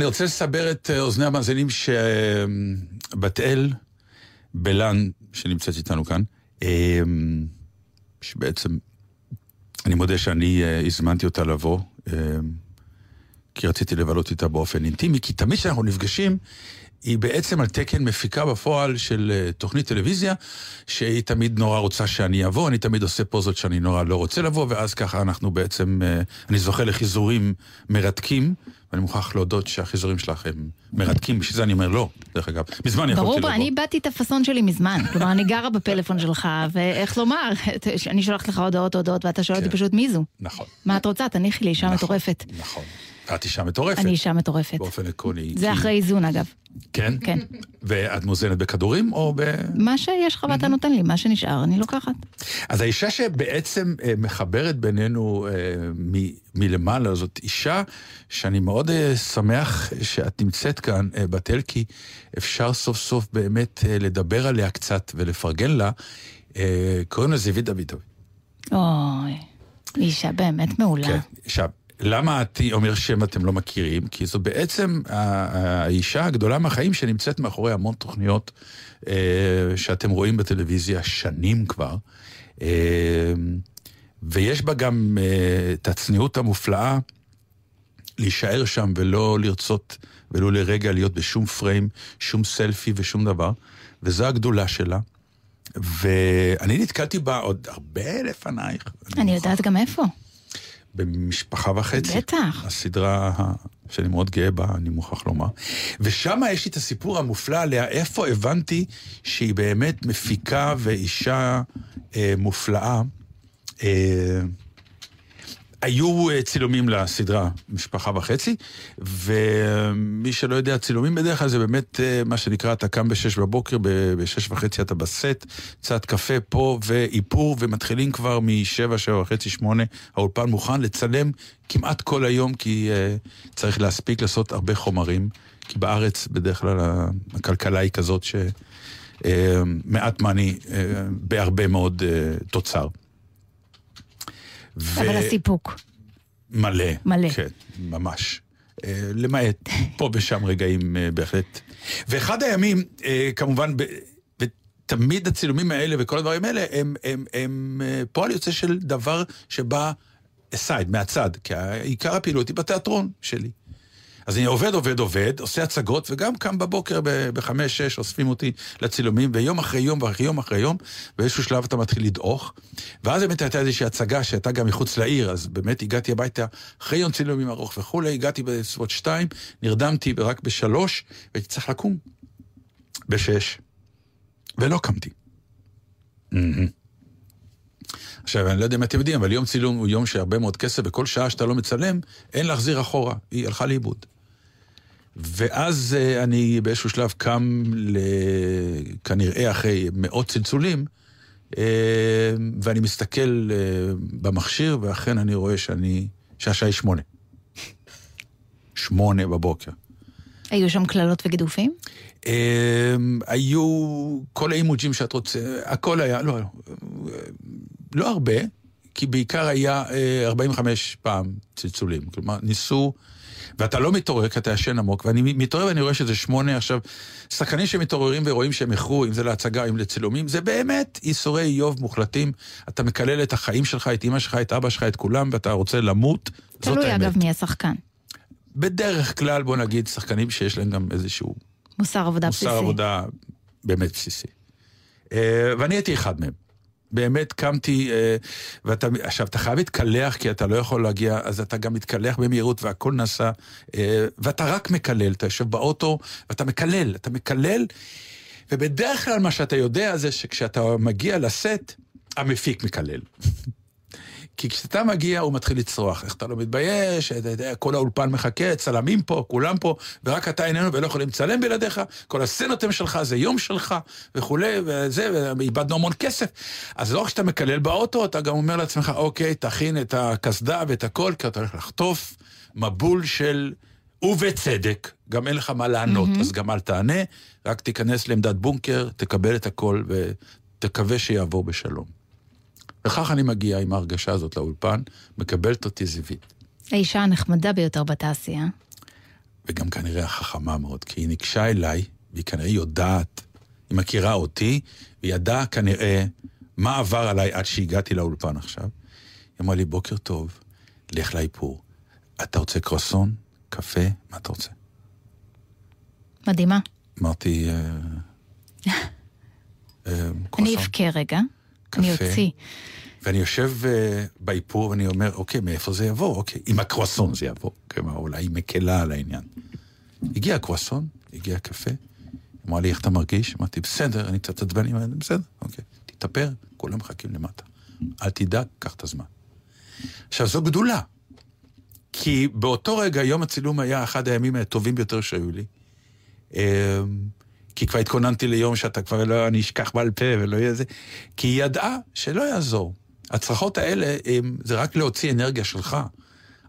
אני רוצה לסבר את אה, אוזני המאזינים שבת אל בלן, שנמצאת איתנו כאן, אה, שבעצם אני מודה שאני אה, הזמנתי אותה לבוא, אה, כי רציתי לבלות איתה באופן אינטימי, כי תמיד כשאנחנו נפגשים, היא בעצם על תקן מפיקה בפועל של אה, תוכנית טלוויזיה, שהיא תמיד נורא רוצה שאני אבוא, אני תמיד עושה פוזות שאני נורא לא רוצה לבוא, ואז ככה אנחנו בעצם, אה, אני זוכה לחיזורים מרתקים, ואני מוכרח להודות שהחיזורים שלך הם מרתקים, בשביל זה אני אומר לא, דרך אגב. מזמן יכולתי ברור, לבוא. אני איבדתי את הפאסון שלי מזמן. כלומר, אני גרה בפלאפון שלך, ואיך לומר, אני שולחת לך הודעות הודעות, ואתה שואל אותי כן. פשוט מי זו. נכון, מה את רוצה? תניחי לי, אישה נכון, מטורפת. נכון. את אישה מטורפת. אני אישה מטורפת. באופן עקרוני. זה כי- אחרי איזון, אגב. כן? כן. ואת מוזנת בכדורים או ב... מה שיש לך ואתה נותן לי, מה שנשאר, אני לוקחת. אז האישה שבעצם אה, מחברת בינינו אה, מ- מלמעלה, זאת אישה שאני מאוד אה, שמח שאת נמצאת כאן, אה, בתל, כי אפשר סוף סוף באמת אה, לדבר עליה קצת ולפרגן לה. אה, קוראים לה זיווית דוידוב. אוי, אישה באמת מעולה. כן. עכשיו, למה אני אומר שם אתם לא מכירים? כי זו בעצם ה- ה- האישה הגדולה מהחיים שנמצאת מאחורי המון תוכניות אה, שאתם רואים בטלוויזיה שנים כבר. אה, ויש בה גם אה, את הצניעות המופלאה להישאר שם ולא לרצות ולו לרגע להיות בשום פריים, שום סלפי ושום דבר, וזו הגדולה שלה. ואני נתקלתי בה עוד הרבה לפנייך. אני יודעת גם איפה. במשפחה וחצי. בטח. הסדרה שאני מאוד גאה בה, אני מוכרח לומר. ושם יש לי את הסיפור המופלא עליה, איפה הבנתי שהיא באמת מפיקה ואישה אה, מופלאה. אה, היו אה, צילומים לסדרה משפחה וחצי, ומי שלא יודע, צילומים בדרך כלל זה באמת אה, מה שנקרא, אתה קם בשש בבוקר, בשש וחצי אתה בסט, קצת קפה פה ואיפור, ומתחילים כבר משבע, שבע וחצי, שמונה, האולפן מוכן לצלם כמעט כל היום, כי אה, צריך להספיק לעשות הרבה חומרים, כי בארץ בדרך כלל הכלכלה היא כזאת ש... אה, מעט מאני אה, בהרבה מאוד אה, תוצר. ו- אבל הסיפוק. מלא. מלא. כן, ממש. אה, למעט פה ושם רגעים אה, בהחלט. ואחד הימים, אה, כמובן, ותמיד הצילומים האלה וכל הדברים האלה, הם, הם, הם פועל יוצא של דבר שבא אסייד, מהצד, כי עיקר הפעילות היא בתיאטרון שלי. אז אני עובד, עובד, עובד, עושה הצגות, וגם קם בבוקר בחמש, שש, אוספים אותי לצילומים, ויום אחרי יום ואחרי יום אחרי יום, באיזשהו שלב אתה מתחיל לדעוך. ואז באמת הייתה איזושהי הצגה שהייתה גם מחוץ לעיר, אז באמת הגעתי הביתה אחרי יום צילומים ארוך וכולי, הגעתי בסביבות שתיים, נרדמתי רק בשלוש, והייתי צריך לקום בשש, ולא קמתי. עכשיו, אני לא יודע אם אתם יודעים, אבל יום צילום הוא יום שהרבה מאוד כסף, וכל שעה שאתה לא מצלם, אין להחזיר אחורה, היא הלכה לאיבוד. ואז אה, אני באיזשהו שלב קם, ל... כנראה אחרי מאות צלצולים, אה, ואני מסתכל אה, במכשיר, ואכן אני רואה שאני, שהשעה היא שמונה. שמונה בבוקר. היו שם קללות וגידופים? היו כל האימוג'ים שאת רוצה, הכל היה, לא, לא הרבה, כי בעיקר היה אה, 45 פעם צלצולים. כלומר, ניסו, ואתה לא מתעורר כי אתה ישן עמוק, ואני מתעורר ואני רואה שזה שמונה. עכשיו, שחקנים שמתעוררים ורואים שהם איחרו, אם זה להצגה, אם לצילומים, זה באמת ייסורי איוב מוחלטים. אתה מקלל את החיים שלך, את אמא שלך, את אבא שלך, את כולם, ואתה רוצה למות. זאת תלוי האמת. אגב מי השחקן. בדרך כלל, בוא נגיד, שחקנים שיש להם גם איזשהו מוסר עבודה בסיסי. מוסר עבודה באמת בסיסי. אה, ואני הייתי אחד מהם. באמת קמתי, אה, ואתה, עכשיו, אתה חייב להתקלח כי אתה לא יכול להגיע, אז אתה גם מתקלח במהירות והכל נעשה, אה, ואתה רק מקלל, אתה יושב באוטו ואתה מקלל, אתה מקלל, ובדרך כלל מה שאתה יודע זה שכשאתה מגיע לסט, המפיק מקלל. כי כשאתה מגיע, הוא מתחיל לצרוח. איך אתה לא מתבייש, אתה יודע, כל האולפן מחכה, צלמים פה, כולם פה, ורק אתה איננו ולא יכולים לצלם בלעדיך, כל הסצנות הם שלך, זה יום שלך, וכולי, וזה, ואיבדנו המון כסף. אז לא רק שאתה מקלל באוטו, אתה גם אומר לעצמך, אוקיי, תכין את הקסדה ואת הכל, כי אתה הולך לחטוף מבול של... ובצדק, גם אין לך מה לענות, mm-hmm. אז גם אל תענה, רק תיכנס לעמדת בונקר, תקבל את הכל ותקווה שיעבור בשלום. וכך אני מגיע עם ההרגשה הזאת לאולפן, מקבלת אותי זיווית. האישה הנחמדה ביותר בתעשייה. וגם כנראה החכמה מאוד, כי היא ניגשה אליי, והיא כנראה יודעת, היא מכירה אותי, והיא ידעה כנראה מה עבר עליי עד שהגעתי לאולפן עכשיו. היא אמרה לי, בוקר טוב, לך לאיפור. אתה רוצה קרואסון? קפה? מה אתה רוצה? מדהימה. אמרתי, אה, אה, אני קרואסון. אבכה רגע, אני קפה. אוציא. ואני יושב אה, באיפור ואני אומר, אוקיי, מאיפה זה יבוא? אוקיי, עם הקרואסון זה יבוא. כלומר, אולי היא מקלה על העניין. הגיע הקרואסון, הגיע הקפה, אמרה לי, איך אתה מרגיש? אמרתי, בסדר, אני קצת עצבני, אמרתי, בסדר, אוקיי, תתאפר, כולם מחכים למטה. אל תדאג, קח את הזמן. עכשיו, זו גדולה. כי באותו רגע, יום הצילום היה אחד הימים הטובים ביותר שהיו לי. כי כבר התכוננתי ליום שאתה כבר לא, אני אשכח בעל פה ולא יהיה זה. כי היא ידעה שלא יעזור. הצרחות האלה, הם, זה רק להוציא אנרגיה שלך.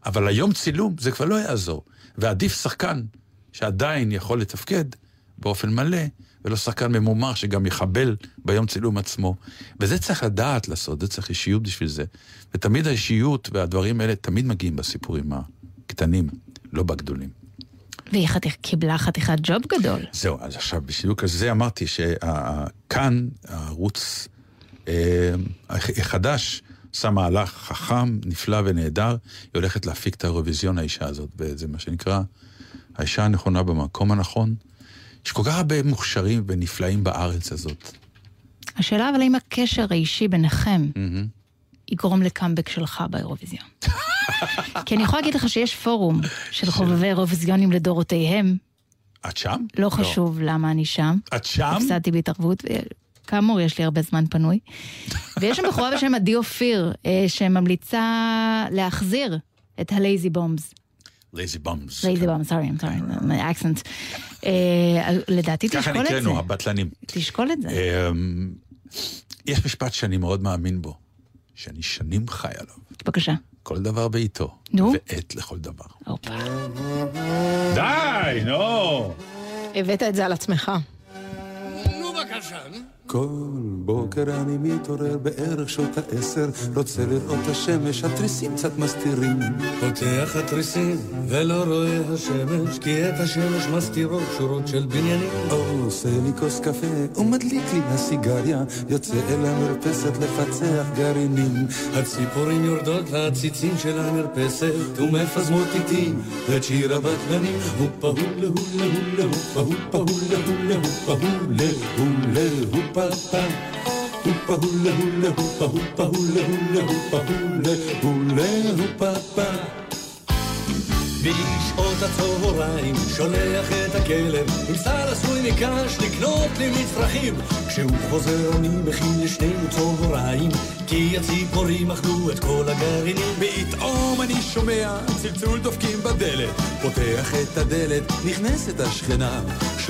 אבל היום צילום, זה כבר לא יעזור. ועדיף שחקן שעדיין יכול לתפקד באופן מלא, ולא שחקן ממומר שגם יחבל ביום צילום עצמו. וזה צריך לדעת לעשות, זה צריך אישיות בשביל זה. ותמיד האישיות והדברים האלה תמיד מגיעים בסיפורים הקטנים, לא בגדולים. והיא חתיך, קיבלה חתיכת ג'וב גדול. זהו, אז עכשיו בדיוק על זה אמרתי שכאן הערוץ אה, החדש עשה מהלך חכם, נפלא ונהדר, היא הולכת להפיק את האירוויזיון האישה הזאת, וזה מה שנקרא האישה הנכונה במקום הנכון. יש כל כך הרבה מוכשרים ונפלאים בארץ הזאת. השאלה אבל האם הקשר האישי ביניכם יגרום לקאמבק שלך באירוויזיון. כי אני יכולה להגיד לך שיש פורום של חובבי אירוויזיונים לדורותיהם, את שם? לא חשוב למה אני שם. את שם? הפסדתי בהתערבות, כאמור, יש לי הרבה זמן פנוי. ויש שם בחורה בשם עדי אופיר, אה, שממליצה להחזיר את ה Lazy Bums. Lazy Bums. לייזי בומס, סורי, I'm sorry, my accent. אה, לדעתי ככה תשקול את זה. נקראנו, הבטלנים. תשקול את זה. אמ, יש משפט שאני מאוד מאמין בו, שאני שנים חי עליו. בבקשה. כל דבר בעיתו. נו. ועת לכל דבר. הופה. די, נו! הבאת את זה על עצמך. כל בוקר אני מתעורר בערך שעות העשר, רוצה לראות את השמש, התריסים קצת מסתירים. פותח התריסים ולא רואה השמש, כי את השמש מסתירות שורות של בניינים. עושה לי כוס קפה ומדליק לי הסיגריה, יוצא אל המרפסת לפצח גרעינים. הציפורים יורדות לעציצים של המרפסת ומפזמות איתי את שיר הבטלנים. הופה הולה הולה הולה הופה הופה הולה הולה הופה הולה הולה הופה פה. הופה הולה הולה הופה הופה הולה הולה הופה הולה הולה הופה פה. בשעות הצהריים שולח את הכלב עם שר עשוי מקש לקנות לי מצרכים כשהוא חוזר אני מכין לשנינו צהריים כי הציפורים אכלו את כל הגרעינים פתאום אני שומע צלצול דופקים בדלת, פותח את הדלת, נכנסת השכנה,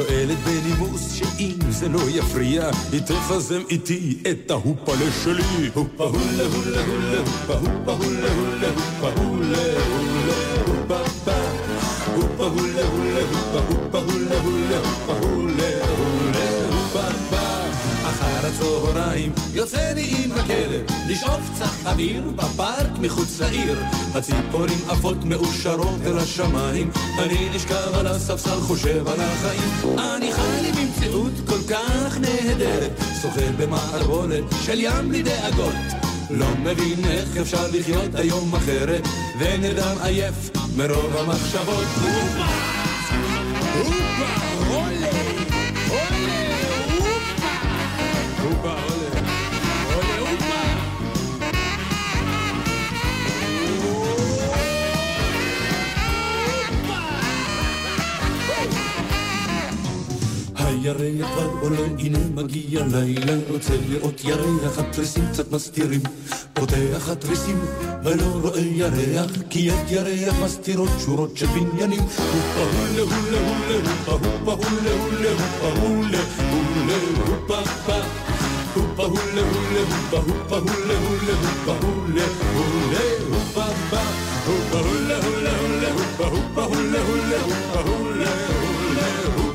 שואלת בנימוס שאם זה לא יפריע, היא תפזם איתי את ההופלה שלי. הופה הולה הולה הולה הופה הופה הולה הולה הופה הולה הולה הופה פה. הופה הולה הולה הופה הולה הולה הופה הולה הצהריים יוצא לי עם הכלב לשאוף קצת אוויר בפארק מחוץ לעיר. הציפורים עפות מאושרות אל השמיים אני נשכב על הספסל חושב על החיים. אני חי לי במציאות כל כך נהדרת שוחה במערבולת של ים בלי דאגות. לא מבין איך אפשר לחיות היום אחרת ונרדם עייף מרוב המחשבות. הופה! הופה! הירח כבר עולה, הנה מגיע לילה, רוצה לראות ירח, התריסים קצת מסתירים. פותח התריסים ולא רואה ירח, כי את ירח מסתירות שורות של בניינים. הופה הולה הולה הולה הופה הופה הולה הולה הופה הולה הולה הופה פה. הופה הולה הולה הופה הופה הולה הולה הופה הולה הולה הופה פה. הופה הולה הולה הולה הופה הופה הולה הולה הופה הולה הולה הופה פה.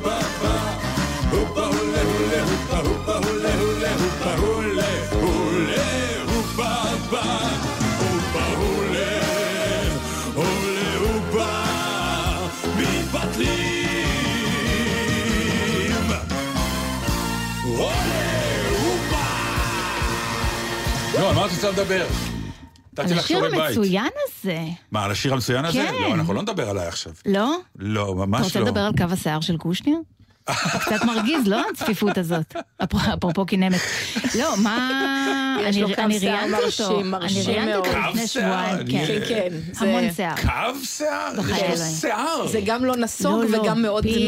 Hoopa hule hule hoopa hoopa hule hule hoopa hule hule hoopa ba hoopa hule hule hoopa מתבטלים הולה הופה לא, על מה את רוצה לדבר? על השיר. המצוין הזה. מה, על השיר המצוין הזה? כן. לא, אנחנו לא נדבר עליי עכשיו. לא? לא, אתה ממש רוצה לא. לדבר על קו השיער של קושניר? קצת מרגיז, לא? הצפיפות הזאת. אפר- אפרופו כנמת. לא, מה... יש לו אני- קו אני שיער ראיינתי אותו. מרשים, מרשים אני ראיינתי אותו מאוד. לפני קו שיער? שבועיים. אני- כן. כן. זה- המון שיער. קו שיער? בחיי יש לו אלוהים. שיער. זה גם לא נסוג לא, לא, וגם מאוד אה,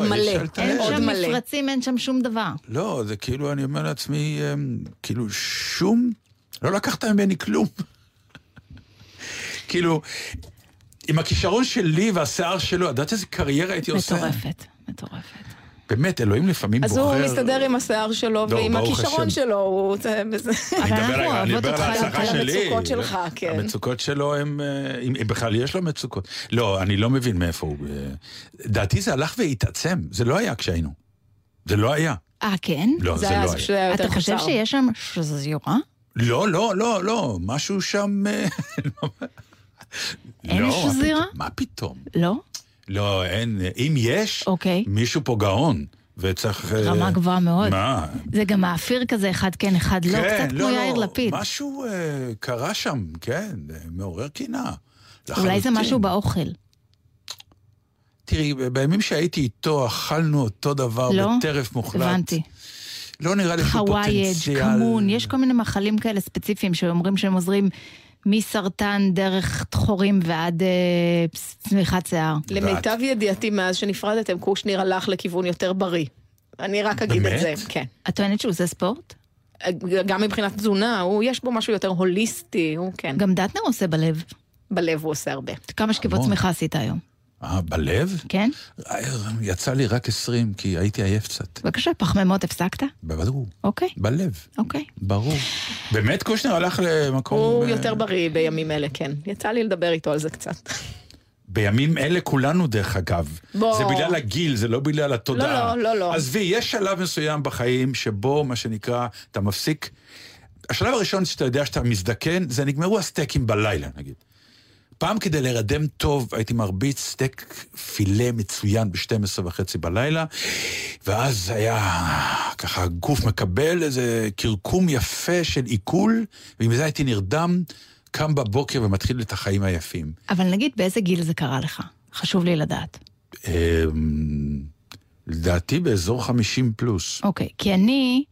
לא, מלא. אין שם. מפרצים, אין שם שום דבר. לא, זה כאילו, אני אומר לעצמי, אמ, כאילו, שום... לא לקחת ממני כלום. כאילו, עם הכישרון שלי והשיער שלו, את יודעת איזה קריירה הייתי עושה? מטורפת, מטורפת. באמת, אלוהים לפעמים אז בוחר... הוא מסתדר עם השיער שלו לא, ועם הכישרון השם. שלו, הוא... זה- זה- אני אבל מדבר אנחנו אוהבות אותך על שלי. המצוקות שלך, כן. המצוקות שלו הם, אה, אם אם בכלל יש לו מצוקות. לא, אני לא מבין מאיפה הוא... אה, דעתי זה הלך והתעצם, זה לא היה כשהיינו. זה לא היה. אה, כן? לא, זה זה היה לא אז היה. אתה חושב. שיש שם שזיורה? לא, לא, לא, לא, משהו שם... אה, אין לא, שזירה? מה פתאום? לא? לא, אין, אם יש, אוקיי. מישהו פה גאון, וצריך... אה, רמה גבוהה מאוד. מה? זה גם האפיר כזה, אחד כן, אחד לא, כן, קצת כמו יאיר לפיד. משהו אה, קרה שם, כן, אה, מעורר קנאה. אולי זה. משהו באוכל. תראי, בימים שהייתי איתו, אכלנו אותו דבר לא? בטרף מוחלט. הבנתי. לא נראה לי שהוא חווייג', פוטנציאל. כמון, יש כל מיני מאכלים כאלה ספציפיים שאומרים שהם עוזרים מסרטן דרך דחורים ועד אה, צמיחת שיער. למיטב ידיעתי, מאז שנפרדתם, קושניר הלך לכיוון יותר בריא. אני רק אגיד באמת? את זה, כן. את טוענת שהוא עושה ספורט? גם מבחינת תזונה, הוא, יש בו משהו יותר הוליסטי, הוא כן. גם דטנר עושה בלב. בלב הוא עושה הרבה. כמה שכיבות. צמיחה עשית היום, אה, בלב? כן? אה, יצא לי רק 20, כי הייתי עייף קצת. בבקשה, פחמימות הפסקת? ברור. אוקיי, בלב, אוקיי. ברור. באמת קושנר הלך למקום... הוא אה, יותר בריא בימים אלה, כן. יצא לי לדבר איתו על זה קצת. בימים אלה כולנו, דרך אגב. בוא. זה בגלל הגיל, זה לא בגלל התודעה. לא, לא, לא. עזבי, יש שלב מסוים בחיים שבו, מה שנקרא, אתה מפסיק... השלב הראשון שאתה יודע שאתה מזדקן, זה נגמרו הסטייקים בלילה, נגיד. פעם כדי להירדם טוב, הייתי מרביץ סטייק פילה מצוין ב-12 וחצי בלילה, ואז היה ככה, הגוף מקבל איזה קרקום יפה של עיכול, ועם זה הייתי נרדם, קם בבוקר ומתחיל את החיים היפים. אבל נגיד באיזה גיל זה קרה לך? חשוב לי לדעת. אמ, לדעתי באזור 50 פלוס, אוקיי, כי אני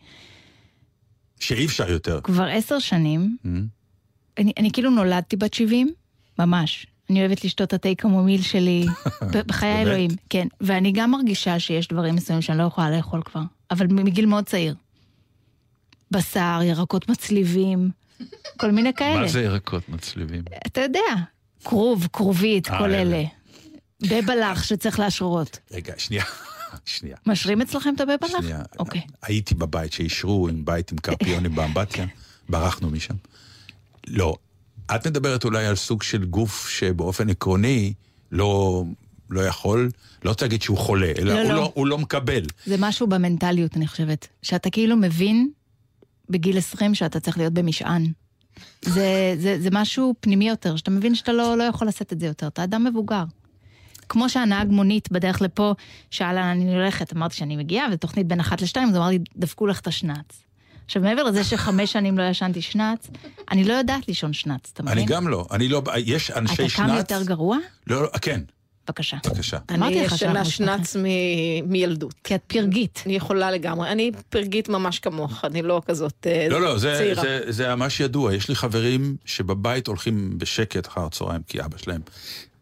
שאי אפשר יותר. כבר עשר שנים, אני, אני כאילו נולדתי בת 70, ממש. אני אוהבת לשתות את התה קמומיל שלי, בחיי באמת? אלוהים, כן. ואני גם מרגישה שיש דברים מסוימים שאני לא יכולה לאכול כבר, אבל מגיל מאוד צעיר. בשר, ירקות מצליבים, כל מיני כאלה. מה זה ירקות מצליבים? אתה יודע, כרוב, כרובית, אה, כל אלה. אלה. בבלח שצריך להשרות. רגע, שנייה, שנייה. משרים אצלכם את הבבלח? שנייה. אוקיי. הייתי בבית שאישרו עם בית עם קרפיונים באמבטיה, ברחנו משם. לא, את מדברת אולי על סוג של גוף שבאופן עקרוני לא, לא יכול, לא רוצה להגיד שהוא חולה, אלא לא, הוא, לא. לא, הוא לא מקבל. זה משהו במנטליות, אני חושבת. שאתה כאילו מבין בגיל 20 שאתה צריך להיות במשען. זה, זה, זה משהו פנימי יותר, שאתה מבין שאתה לא, לא יכול לשאת את זה יותר, אתה אדם מבוגר. כמו שהנהג מונית בדרך לפה שאל לאן אני הולכת, אמרתי שאני מגיעה, ותוכנית בין אחת לשתיים, אז הוא אמר לי, דפקו לך את השנץ. עכשיו, מעבר לזה שחמש שנים לא ישנתי שנץ, אני לא יודעת לישון שנץ, אתה מבין? אני גם לא, אני לא, יש אנשי אתה שנץ... קם יותר גרוע? לא, לא, כן, בבקשה. בבקשה. אני ישנה שנץ מילדות. כי את פרגית. אני יכולה לגמרי. אני פרגית ממש כמוך, אני לא כזאת אה, לא, לא, זה, צעירה. זה, זה ממש ידוע. יש לי חברים שבבית הולכים בשקט אחר הצהריים, כי אבא שלהם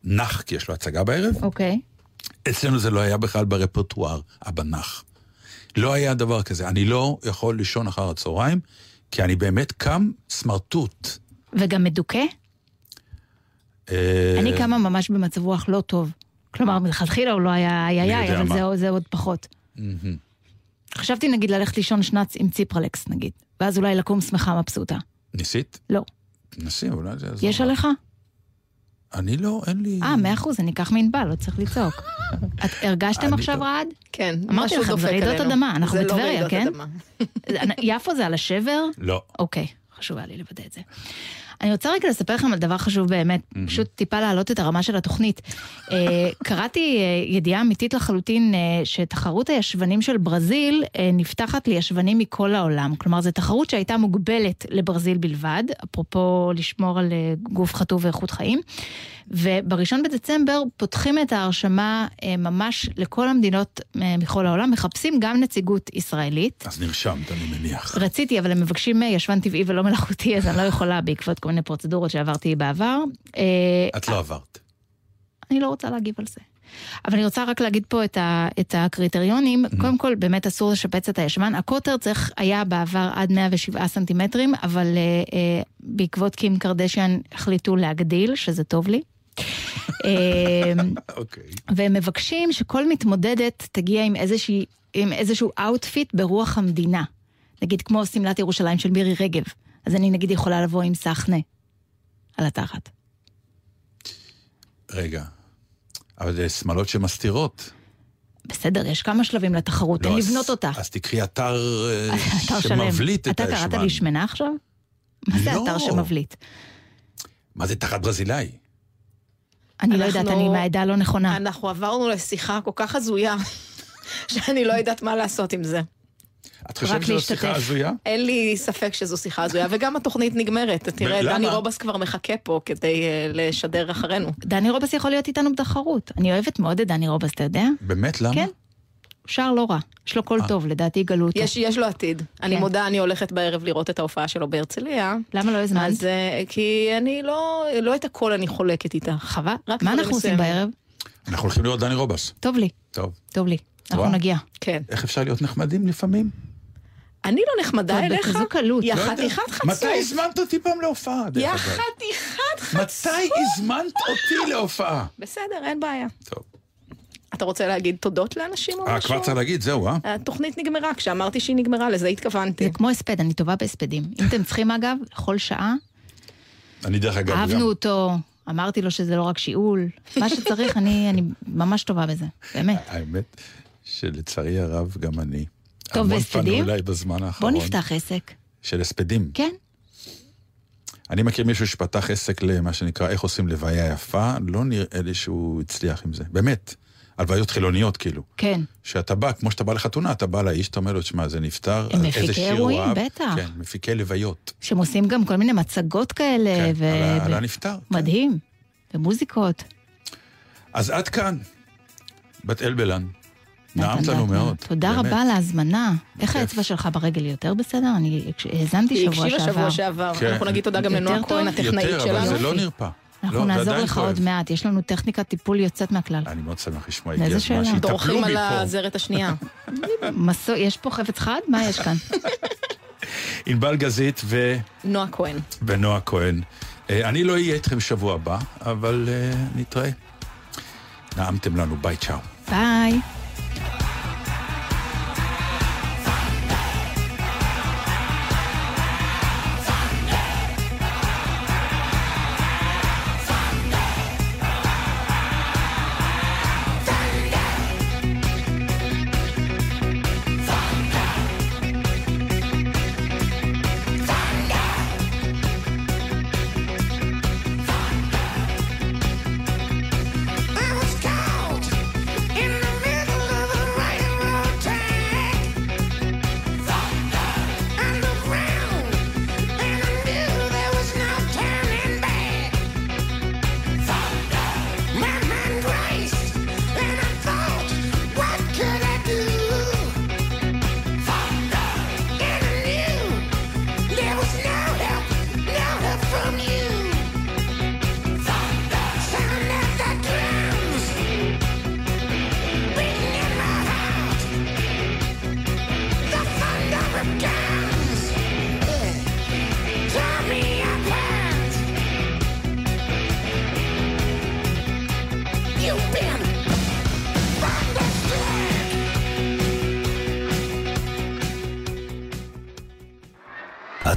נח, כי יש לו הצגה בערב. אוקיי. אצלנו זה לא היה בכלל ברפרטואר, אבא נח. לא היה דבר כזה. אני לא יכול לישון אחר הצהריים, כי אני באמת קם סמרטוט. וגם מדוכא? אה, אני קמה ממש במצב רוח לא טוב. כלומר, מלכתחילה הוא לא היה איי איי, אבל. זה, זה עוד פחות. חשבתי נגיד ללכת לישון שנץ עם ציפרלקס נגיד, ואז אולי לקום שמחה מבסוטה. ניסית? לא. נסי, אולי זה יעזור. יש. עליך? אני לא, אין לי... אה, מאה אחוז, אני אקח מענבל, לא צריך לצעוק. את הרגשתם עכשיו לא. רעד? כן, אמרתי משהו לכם, זה דופק רעידות עלינו. אדמה, אנחנו זה לא בטבריה, רעידות כן? אדמה. יפו זה על השבר? לא. אוקיי, חשוב היה לי לוודא את זה. אני רוצה רגע לספר לכם על דבר חשוב באמת, פשוט טיפה להעלות את הרמה של התוכנית. אה, קראתי אה, ידיעה אמיתית לחלוטין אה, שתחרות הישבנים של ברזיל נפתחת לישבנים מכל העולם. כלומר, זו תחרות שהייתה מוגבלת לברזיל בלבד, אפרופו לשמור על גוף חטוב ואיכות חיים. ובראשון בדצמבר פותחים את ההרשמה אה, ממש לכל המדינות אה, מכל העולם, מחפשים גם נציגות ישראלית. אז נרשמת, אני מניח. רציתי, אבל הם מבקשים אה, ישבן טבעי ולא מלאכותי, אז אני לא יכולה בעקבות כל מיני פרוצדורות שעברתי בעבר. את לא עברת. אני לא רוצה להגיב על זה. אבל אני רוצה רק להגיד פה את, ה, את הקריטריונים. קודם כל, באמת אסור לשפץ את הישבן. הקוטר צריך היה בעבר עד 107 סנטימטרים, אבל אה, אה, בעקבות קים קרדשיאן החליטו להגדיל, שזה טוב לי. אה, אוקיי. והם מבקשים שכל מתמודדת תגיע עם, איזושהי, עם איזשהו outfit ברוח המדינה. נגיד כמו שמלת ירושלים של מירי רגב. אז אני נגיד יכולה לבוא עם סחנה על התחת. רגע. אבל זה שמלות שמסתירות. בסדר, יש כמה שלבים לתחרות, אין לא, אז- לבנות אותה. אז תקחי אתר אה. שמבליט את אתה הישבן. קראת לי שמנה עכשיו? מה זה לא. אתר שמבליט? מה זה תחת ברזילאי? אני לא יודעת, אני מהעדה הלא נכונה. אנחנו עברנו לשיחה כל כך הזויה, שאני לא יודעת מה לעשות עם זה. את חושבת שזו. שיחה הזויה? אין לי ספק שזו שיחה הזויה, וגם התוכנית נגמרת. תראה? דני רובס כבר מחכה פה כדי אה, לשדר אחרינו. דני רובס יכול להיות איתנו בתחרות. אני אוהבת מאוד את דני רובס, אתה יודע? באמת, למה? כן. שר לא רע. יש לו קול אה. טוב, לדעתי יגלו אותו. יש, יש לו עתיד. אני כן. מודה, אני הולכת בערב לראות את ההופעה שלו בהרצליה. למה לא הזמנת? אז אה, כי אני לא, לא את הכל אני חולקת איתך. חווה? רק מה אנחנו עושים. בערב? אנחנו הולכים לראות דני רובס. טוב לי, טוב. טוב לי. אנחנו. נגיע. כן. איך אפשר להיות נחמדים לפעמים? אני לא נחמדה אליך. בכזו קלות. יא לא יודע. חתיכת חצוף. מתי הזמנת אותי פעם להופעה? דרך יא אגב? חתיכת חצוף. מתי הזמנת אותי להופעה? בסדר, אין בעיה. טוב. אתה רוצה להגיד תודות לאנשים או אה, משהו? כבר צריך להגיד, זהו, אה? התוכנית נגמרה, כשאמרתי שהיא נגמרה, לזה התכוונתי. זה כמו הספד, אני טובה בהספדים. אם אתם צריכים אגב, לכל שעה, אני דרך אגב, גם... אהבנו אותו, אמרתי לו שזה לא רק שיעול, מה שצריך, אני אני ממש טובה בזה, באמת. האמת שלצערי הרב, גם אני. טוב, המון בהספדים? פנו אליי בזמן בוא האחרון. נפתח עסק. של הספדים. כן? אני מכיר מישהו שפתח עסק למה שנקרא איך עושים לוויה יפה, לא נראה לי שהוא הצליח עם זה. באמת. הלוויות חילוניות כאילו. כן. שאתה בא, כמו שאתה בא לחתונה, אתה בא לאיש, אתה אומר לו, שמע, זה נפטר. איזה מפיקי שיר הוא אירועים, אהב." בטח. כן, מפיקי לוויות. שהם עושים גם כל מיני מצגות כאלה, כן, ו... על ה- על ו- הנפטר. כן. מדהים. ומוזיקות. אז עד כאן, בת אלבלן. נעמת לנו. מאוד. תודה באמת. רבה על ההזמנה. איך. האצבע שלך ברגל יותר בסדר? אני האזנתי היא שבוע הקשיבה שעבר. שבוע שעבר. אנחנו נגיד תודה גם לנועה? כהן, הטכנאית יותר, אבל שלנו. זה לא. נרפא. אנחנו לא, נעזור לך כואב. עוד מעט, יש לנו טכניקת טיפול יוצאת מהכלל. אני מאוד שמח לשמוע, הגיע הזמן. שיטפלו דורכים בי על. הזרת השנייה. מסו- יש פה חפץ חד? מה יש כאן? ענבל גזית ו... נועה כהן. ונועה כהן. אה, אני לא אהיה איתכם שבוע הבא, אבל אה, נתראה. נעמתם לנו, ביי צ'או. ביי.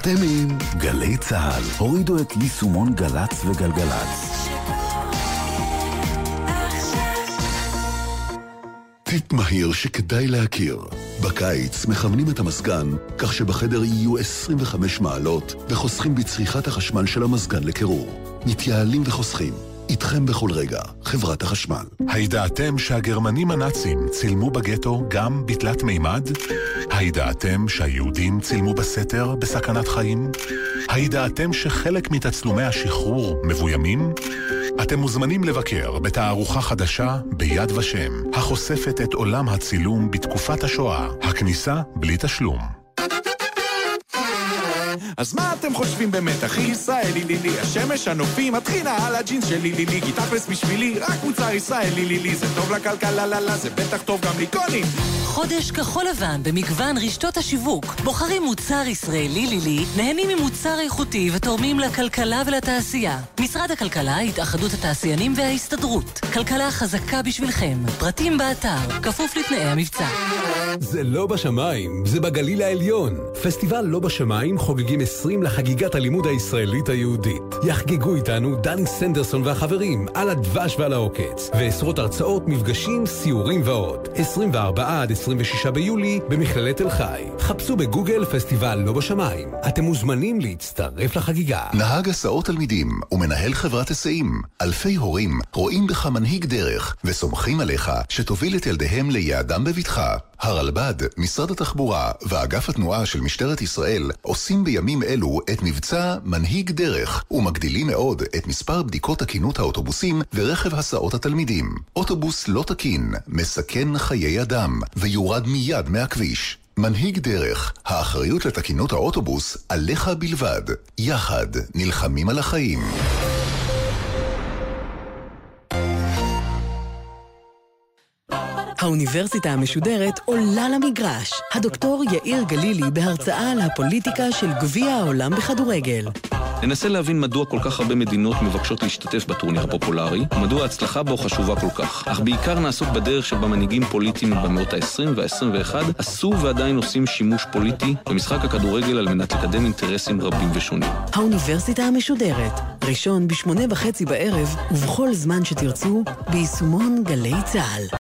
אתם עם גלי צה"ל. הורידו את יישומון גל"צ וגלגלצ. טיפ מהיר שכדאי להכיר. בקיץ מכוונים את המזגן כך שבחדר יהיו 25 מעלות וחוסכים בצריכת החשמל של המזגן לקירור. מתייעלים וחוסכים. איתכם בכל רגע, חברת החשמל. הידעתם שהגרמנים הנאצים צילמו בגטו גם בתלת מימד? הידעתם שהיהודים צילמו בסתר בסכנת חיים? הידעתם שחלק מתצלומי השחרור מבוימים? אתם מוזמנים לבקר בתערוכה חדשה ביד ושם, החושפת את עולם הצילום בתקופת השואה. הכניסה בלי תשלום. אז מה אתם חושבים באמת, אחי ישראלי לילי? השמש, הנופים, הטחינה על הג'ינס שלי לילי כי תכלס בשבילי, רק מוצר ישראלי לילי זה טוב לכלכלה, לה לה, זה בטח טוב גם לקונים חודש כחול לבן במגוון רשתות השיווק. בוחרים מוצר ישראלי לילי, נהנים ממוצר איכותי ותורמים לכלכלה ולתעשייה. משרד הכלכלה, התאחדות התעשיינים וההסתדרות. כלכלה חזקה בשבילכם. פרטים באתר, כפוף לתנאי המבצע. זה לא בשמיים, זה בגליל העליון. פסטיבל לא בשמיים חוגגים 20 לחגיגת הלימוד הישראלית היהודית. יחגגו איתנו דני סנדרסון והחברים על הדבש ועל העוקץ, ועשרות הרצאות, מפגשים, סיורים ועוד. 24 עד 26 ביולי במכללת תל חי. חפשו בגוגל פסטיבל לא בשמיים. אתם מוזמנים להצטרף לחגיגה. נהג הסעות תלמידים ומנהל חברת היסעים. אלפי הורים רואים בך מנהיג דרך וסומכים עליך שתוביל את ילדיהם ליעדם בבטחה. הרלב"ד, משרד התחבורה ואגף התנועה של משטרת ישראל עושים בימים אלו את מבצע מנהיג דרך ומגדילים מאוד את מספר בדיקות תקינות האוטובוסים ורכב הסעות התלמידים. אוטובוס לא תקין מסכן חיי אדם ויורד מיד מהכביש. מנהיג דרך, האחריות לתקינות האוטובוס עליך בלבד. יחד נלחמים על החיים. האוניברסיטה המשודרת עולה למגרש. הדוקטור יאיר גלילי בהרצאה על הפוליטיקה של גביע העולם בכדורגל. ננסה להבין מדוע כל כך הרבה מדינות מבקשות להשתתף בטורניר הפופולרי, ומדוע ההצלחה בו חשובה כל כך. אך בעיקר נעסוק בדרך שבה מנהיגים פוליטיים במאות ה-20 וה-21 עשו ועדיין עושים שימוש פוליטי במשחק הכדורגל על מנת לקדם אינטרסים רבים ושונים. האוניברסיטה המשודרת, ראשון בשמונה וחצי בערב, ובכל זמן שתרצו, ביישומון גלי צה"ל.